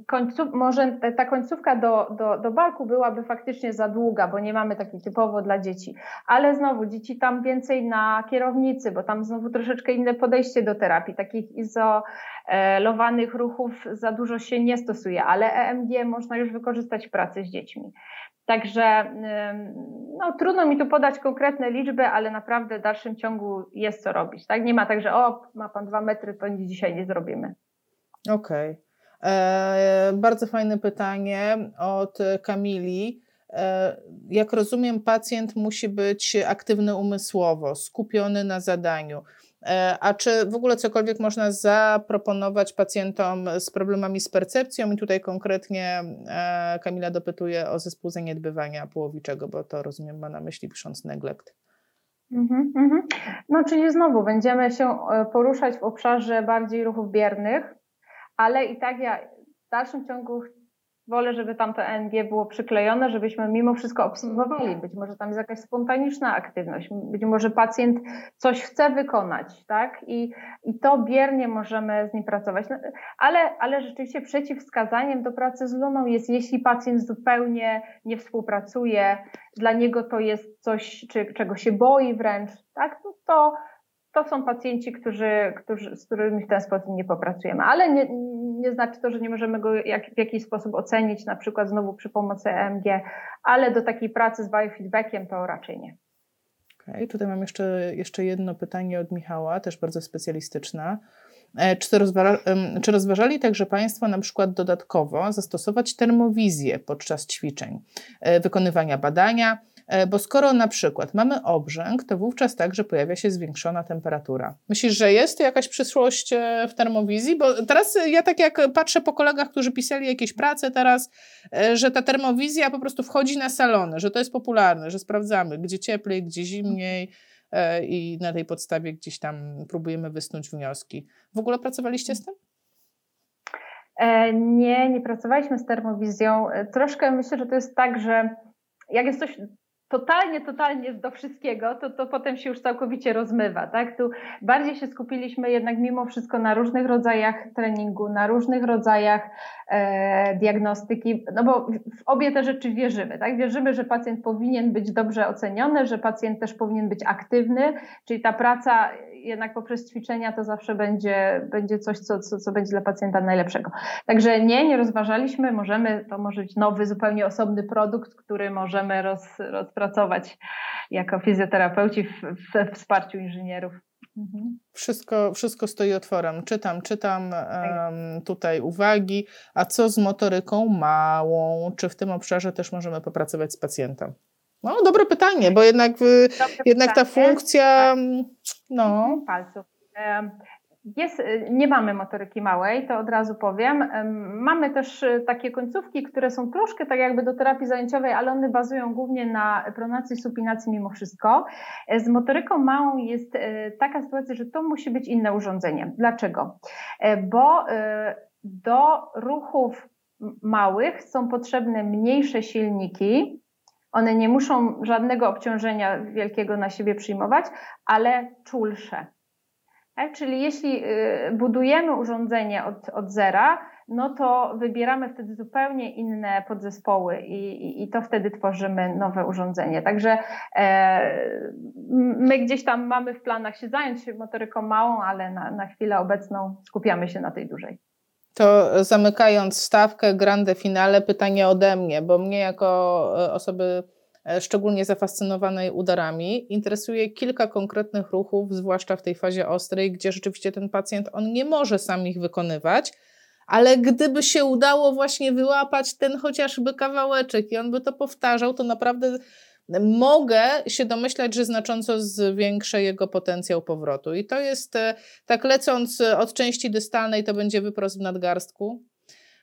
B: końców, może ta końcówka do, do, do balku byłaby faktycznie za długa, bo nie mamy takiej typowo dla dzieci. Ale znowu dzieci tam więcej na kierownicy, bo tam znowu troszeczkę inne podejście do terapii. Takich izolowanych ruchów za dużo się nie stosuje, ale EMG można już wykorzystać w pracy z dziećmi. Także no, trudno mi tu podać konkretne liczby, ale naprawdę w dalszym ciągu jest co robić. Tak? Nie ma tak, że o, ma pan dwa metry, to nic dzisiaj nie zrobimy.
A: Okej. Okay. E, bardzo fajne pytanie od Kamili. E, jak rozumiem, pacjent musi być aktywny umysłowo, skupiony na zadaniu. E, a czy w ogóle cokolwiek można zaproponować pacjentom z problemami z percepcją? I tutaj konkretnie e, Kamila dopytuje o zespół zaniedbywania połowiczego, bo to rozumiem ma na myśli pisząc neglect.
B: Mm -hmm. No, czyli znowu będziemy się e, poruszać w obszarze bardziej ruchów biernych, ale i tak ja w dalszym ciągu wolę, żeby tam to NG było przyklejone, żebyśmy mimo wszystko obserwowali. Być może tam jest jakaś spontaniczna aktywność, być może pacjent coś chce wykonać, tak? I, i to biernie możemy z nim pracować. No, ale, ale rzeczywiście przeciwwskazaniem do pracy z luną jest, jeśli pacjent zupełnie nie współpracuje, dla niego to jest coś, czy, czego się boi wręcz, tak? No to to są pacjenci, którzy, którzy, z którymi w ten sposób nie popracujemy, ale nie, nie znaczy to, że nie możemy go jak, w jakiś sposób ocenić, na przykład znowu przy pomocy EMG, ale do takiej pracy z biofeedbackiem to raczej nie.
A: Okay, tutaj mam jeszcze, jeszcze jedno pytanie od Michała, też bardzo specjalistyczne. E, czy, rozważa, czy rozważali także Państwo na przykład dodatkowo zastosować termowizję podczas ćwiczeń, e, wykonywania badania, bo skoro na przykład mamy obrzęk, to wówczas także pojawia się zwiększona temperatura. Myślisz, że jest jakaś przyszłość e, w termowizji? Bo teraz ja tak jak patrzę po kolegach, którzy pisali jakieś prace teraz, e, że ta termowizja po prostu wchodzi na salony, że to jest popularne, że sprawdzamy, gdzie cieplej, gdzie zimniej i na tej podstawie gdzieś tam próbujemy wysnuć wnioski. W ogóle pracowaliście z tym?
B: Nie, nie pracowaliśmy z termowizją. Troszkę myślę, że to jest tak, że jak jest coś totalnie, totalnie do wszystkiego, to, to potem się już całkowicie rozmywa, tak? Tu bardziej się skupiliśmy jednak mimo wszystko na różnych rodzajach treningu, na różnych rodzajach e, diagnostyki, no bo w obie te rzeczy wierzymy, tak? Wierzymy, że pacjent powinien być dobrze oceniony, że pacjent też powinien być aktywny, czyli ta praca jednak poprzez ćwiczenia to zawsze będzie, będzie coś, co, co, co będzie dla pacjenta najlepszego. Także nie, nie rozważaliśmy, możemy, to może być nowy, zupełnie osobny produkt, który możemy roz, rozpracować jako fizjoterapeuci w, w wsparciu inżynierów.
A: Mhm. Wszystko, wszystko stoi otworem. Czytam, czytam um, tutaj uwagi. A co z motoryką małą? Czy w tym obszarze też możemy popracować z pacjentem? No, dobre pytanie, bo jednak, jednak ta funkcja. Tak. No.
B: Palców. Jest, nie mamy motoryki małej, to od razu powiem. Mamy też e, takie końcówki, które są troszkę tak jakby do terapii zajęciowej, ale one bazują głównie na pronacji, supinacji mimo wszystko. E, z motoryką małą jest e, taka sytuacja, że to musi być inne urządzenie. Dlaczego? Bo do ruchów małych są potrzebne mniejsze silniki, one nie muszą żadnego obciążenia wielkiego na siebie przyjmować, ale czulsze. Tak? Czyli jeśli y, budujemy urządzenie od, od zera, no to wybieramy wtedy zupełnie inne podzespoły i, i, i to wtedy tworzymy nowe urządzenie. Także e, my gdzieś tam mamy w planach się zająć motoryką małą, ale na, na chwilę obecną skupiamy się na tej dużej.
A: To zamykając stawkę grande finale, pytanie ode mnie, bo mnie jako e, osoby e, szczególnie zafascynowanej udarami interesuje kilka konkretnych ruchów, zwłaszcza w tej fazie ostrej, gdzie rzeczywiście ten pacjent on nie może sam ich wykonywać, ale gdyby się udało właśnie wyłapać ten chociażby kawałeczek i on by to powtarzał, to naprawdę mogę się domyślać, że znacząco zwiększę jego potencjał powrotu. I to jest, e, tak lecąc od części dystalnej, to będzie wyprost w nadgarstku.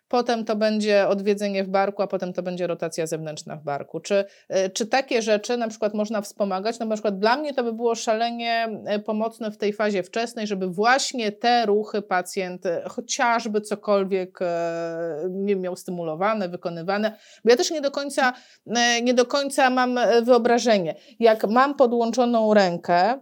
A: Potem to będzie odwiedzenie w barku, a potem to będzie rotacja zewnętrzna w barku. Czy, e, czy takie rzeczy na przykład można wspomagać? No na przykład dla mnie to by było szalenie e, pomocne w tej fazie wczesnej, żeby właśnie te ruchy pacjent chociażby cokolwiek miał stymulowane, wykonywane, bo ja też nie do końca, nie do końca mam wyobrażenie. Jak mam podłączoną rękę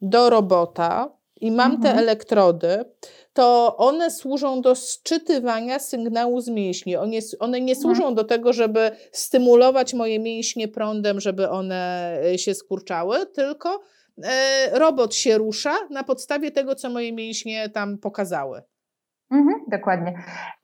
A: do robota, i mam mhm. te elektrody, to one służą do sczytywania sygnału z mięśni. One, one nie mhm. służą do tego, żeby stymulować moje mięśnie prądem, żeby one e, się skurczały, tylko e, robot się rusza na podstawie tego, co moje mięśnie tam pokazały.
B: Mhm, dokładnie.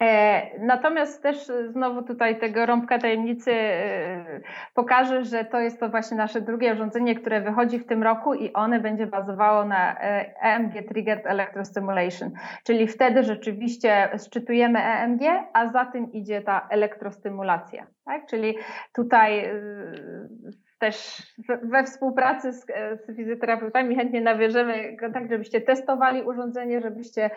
B: E, natomiast też znowu tutaj tego rąbka tajemnicy e, pokażę, że to jest to właśnie nasze drugie urządzenie, które wychodzi w tym roku i one będzie bazowało na EMG e Triggered Electrostimulation, czyli wtedy rzeczywiście szczytujemy EMG, a za tym idzie ta elektrostymulacja. Tak? Czyli tutaj też we współpracy z, z fizjoterapeutami chętnie nawierzemy kontakt, żebyście testowali urządzenie, żebyście e,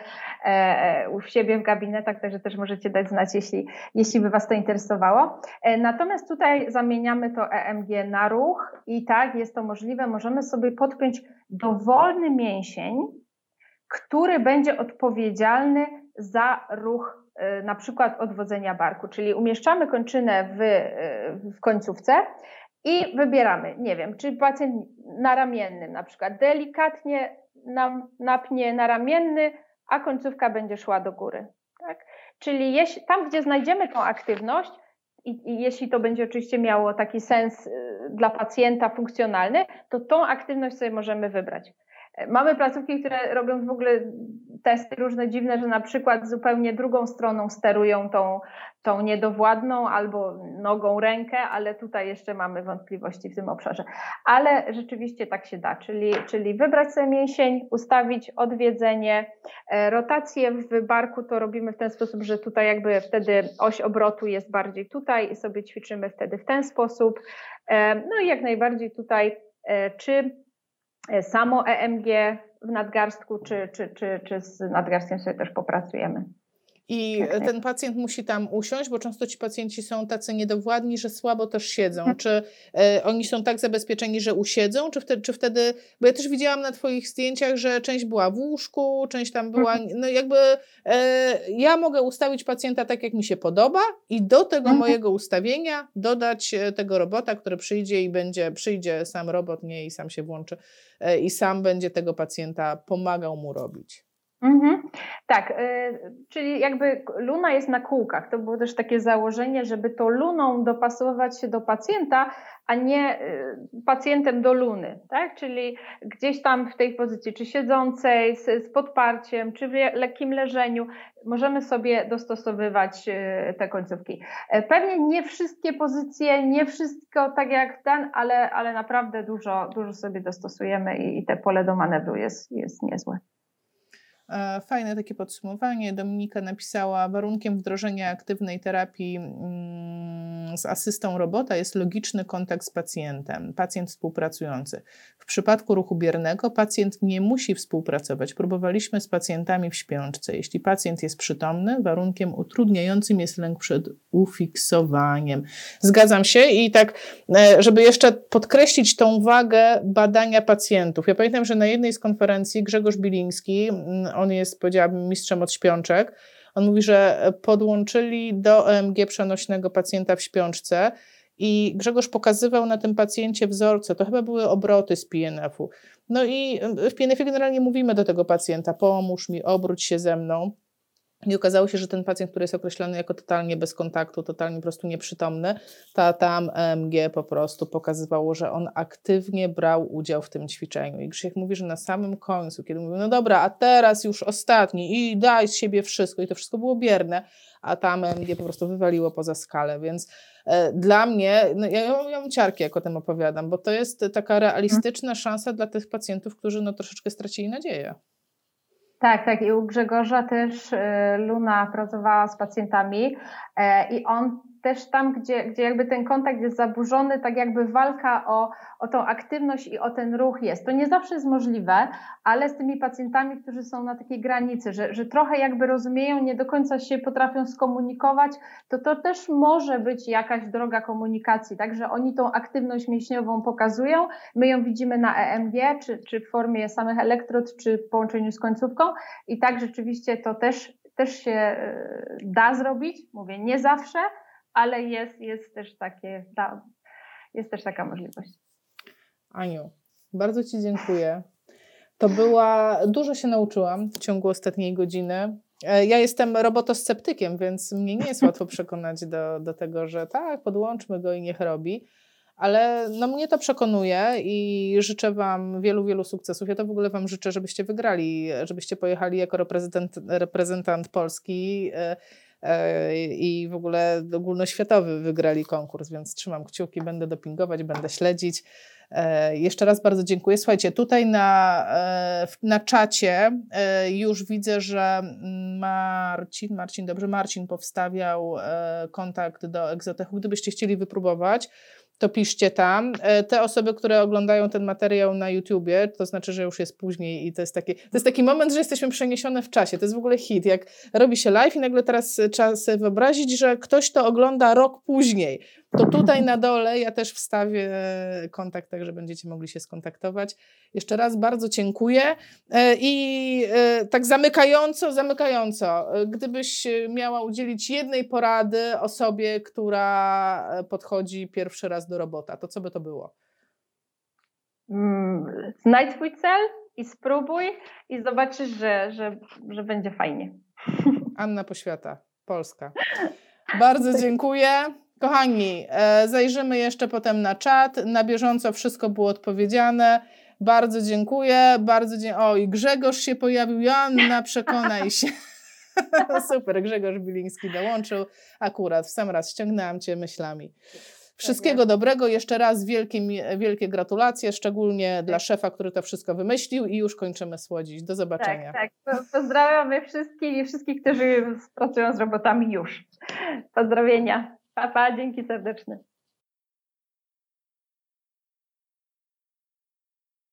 B: e, u siebie w gabinetach, także też możecie dać znać, jeśli, jeśli by Was to interesowało. E, natomiast tutaj zamieniamy to EMG na ruch i tak jest to możliwe. Możemy sobie podpiąć dowolny mięsień, który będzie odpowiedzialny za ruch na przykład odwodzenia barku, czyli umieszczamy kończynę w, w końcówce i wybieramy, nie wiem, czy pacjent naramiennym na przykład delikatnie nam napnie naramienny, a końcówka będzie szła do góry. Tak? Czyli jeśli, tam, gdzie znajdziemy tą aktywność, i, i, jeśli to będzie oczywiście miało taki sens y, dla pacjenta funkcjonalny, to tą aktywność sobie możemy wybrać. Mamy placówki, które robią w ogóle testy różne dziwne, że na przykład zupełnie drugą stroną sterują tą, tą niedowładną albo nogą rękę, ale tutaj jeszcze mamy wątpliwości w tym obszarze. Ale rzeczywiście tak się da, czyli, czyli wybrać sobie mięsień, ustawić odwiedzenie, e, rotację w barku to robimy w ten sposób, że tutaj jakby wtedy oś obrotu jest bardziej tutaj i sobie ćwiczymy wtedy w ten sposób. E, no i jak najbardziej tutaj, e, czy samo EMG w nadgarstku, czy, czy, czy, czy z nadgarstkiem sobie też popracujemy.
A: I tak. ten pacjent musi tam usiąść, bo często ci pacjenci są tacy niedowładni, że słabo też siedzą. Hmm. Czy e, oni są tak zabezpieczeni, że usiedzą, czy wtedy, czy wtedy, bo ja też widziałam na Twoich zdjęciach, że część była w łóżku, część tam była, hmm. no jakby e, ja mogę ustawić pacjenta tak, jak mi się podoba i do tego hmm. mojego ustawienia dodać e, tego robota, który przyjdzie i będzie, przyjdzie sam robot, nie i sam się włączy i sam będzie tego pacjenta pomagał mu robić.
B: Mhm. Tak, y, czyli jakby luna jest na kółkach. To było też takie założenie, żeby to luną dopasować się do pacjenta, a nie y, pacjentem do luny, tak? Czyli gdzieś tam w tej pozycji, czy siedzącej, z, z podparciem, czy w lekkim leżeniu, możemy sobie dostosowywać y, te końcówki. E, pewnie nie wszystkie pozycje, nie wszystko tak jak ten, ale, ale naprawdę dużo, dużo sobie dostosujemy i, i te pole do manewru jest, jest niezłe.
A: E, fajne takie podsumowanie. Dominika napisała, warunkiem wdrożenia aktywnej terapii mm, z asystą robota jest logiczny kontakt z pacjentem, pacjent współpracujący. W przypadku ruchu biernego pacjent nie musi współpracować. Próbowaliśmy z pacjentami w śpiączce. Jeśli pacjent jest przytomny, warunkiem utrudniającym jest lęk przed ufiksowaniem. Zgadzam się i tak, e, żeby jeszcze podkreślić tą wagę badania pacjentów. Ja pamiętam, że na jednej z konferencji Grzegorz Biliński mm, on jest, powiedziałabym, mistrzem od śpiączek. On mówi, że podłączyli do EMG przenośnego pacjenta w śpiączce i Grzegorz pokazywał na tym pacjencie wzorce, to chyba były obroty z PNF-u. No i w PNF-ie generalnie mówimy do tego pacjenta, pomóż mi, obróć się ze mną. I okazało się, że ten pacjent, który jest określony jako totalnie bez kontaktu, totalnie po prostu nieprzytomny, ta tam EMG po prostu pokazywało, że on aktywnie brał udział w tym ćwiczeniu. I Krzysiek mówi, że na samym końcu, kiedy mówił, no dobra, a teraz już ostatni i daj z siebie wszystko, i to wszystko było bierne, a tam EMG po prostu wywaliło poza skalę, więc e, dla mnie, no ja, ja mam ciarki, jak o tym opowiadam, bo to jest taka realistyczna szansa dla tych pacjentów, którzy no troszeczkę stracili nadzieję.
B: Tak, tak. I u Grzegorza też e, Luna pracowała z pacjentami e, i on też tam, gdzie, gdzie jakby ten kontakt jest zaburzony, tak jakby walka o, o tą aktywność i o ten ruch jest. To nie zawsze jest możliwe, ale z tymi pacjentami, którzy są na takiej granicy, że, że trochę jakby rozumieją, nie do końca się potrafią skomunikować, to to też może być jakaś droga komunikacji, także oni tą aktywność mięśniową pokazują, my ją widzimy na EMG, czy, czy w formie samych elektrod, czy w połączeniu z końcówką. I tak rzeczywiście to też, też się e, da zrobić, mówię nie zawsze, ale jest, jest też takie, jest też taka możliwość.
A: Aniu, bardzo Ci dziękuję. To była, dużo się nauczyłam w ciągu ostatniej godziny. E, ja jestem robotosceptykiem, więc mnie nie jest łatwo przekonać do, do tego, że tak, podłączmy go i niech robi. Ale no mnie to przekonuje i życzę Wam wielu, wielu sukcesów. Ja to w ogóle Wam życzę, żebyście wygrali, żebyście pojechali jako reprezentant, reprezentant Polski e, i w ogóle ogólnoświatowy wygrali konkurs, więc trzymam kciuki, będę dopingować, będę śledzić. E, jeszcze raz bardzo dziękuję. Słuchajcie, tutaj na, e, na czacie e, już widzę, że Marcin, Marcin, dobrze, Marcin powstawiał kontakt do Egzotechu. Gdybyście chcieli wypróbować, to piszcie tam. Te osoby, które oglądają ten materiał na YouTubie, to znaczy, że już jest później i to jest taki, to jest taki moment, że jesteśmy przeniesione w czasie. To jest w ogóle hit. Jak robi się live i nagle teraz trzeba sobie wyobrazić, że ktoś to ogląda rok później to tutaj na dole ja też wstawię kontakt, tak że będziecie mogli się skontaktować. Jeszcze raz bardzo dziękuję. E, I e, tak zamykająco, zamykająco, e, gdybyś miała udzielić jednej porady osobie, która podchodzi pierwszy raz do robota, to co by to było?
B: Mm, znajdź swój cel i spróbuj i zobaczysz, że, że, że będzie fajnie.
A: Anna Poświata, Polska. Bardzo dziękuję. Kochani, e, zajrzymy jeszcze potem na czat. Na bieżąco wszystko było odpowiedziane. Bardzo dziękuję. Bardzo dzie o, i Grzegorz się pojawił. Joanna, przekonaj się. Super, Grzegorz Biliński dołączył. Akurat w sam raz ściągnęłam Cię myślami. Wszystkiego dobrego, jeszcze raz wielkie, wielkie gratulacje, szczególnie dla szefa, który to wszystko wymyślił i już kończymy słodzić. Do zobaczenia.
B: Tak, tak. Pozdrawiamy wszystkich i wszystkich, którzy pracują z robotami już. Pozdrowienia. Pa, pa, dzięki serdeczne.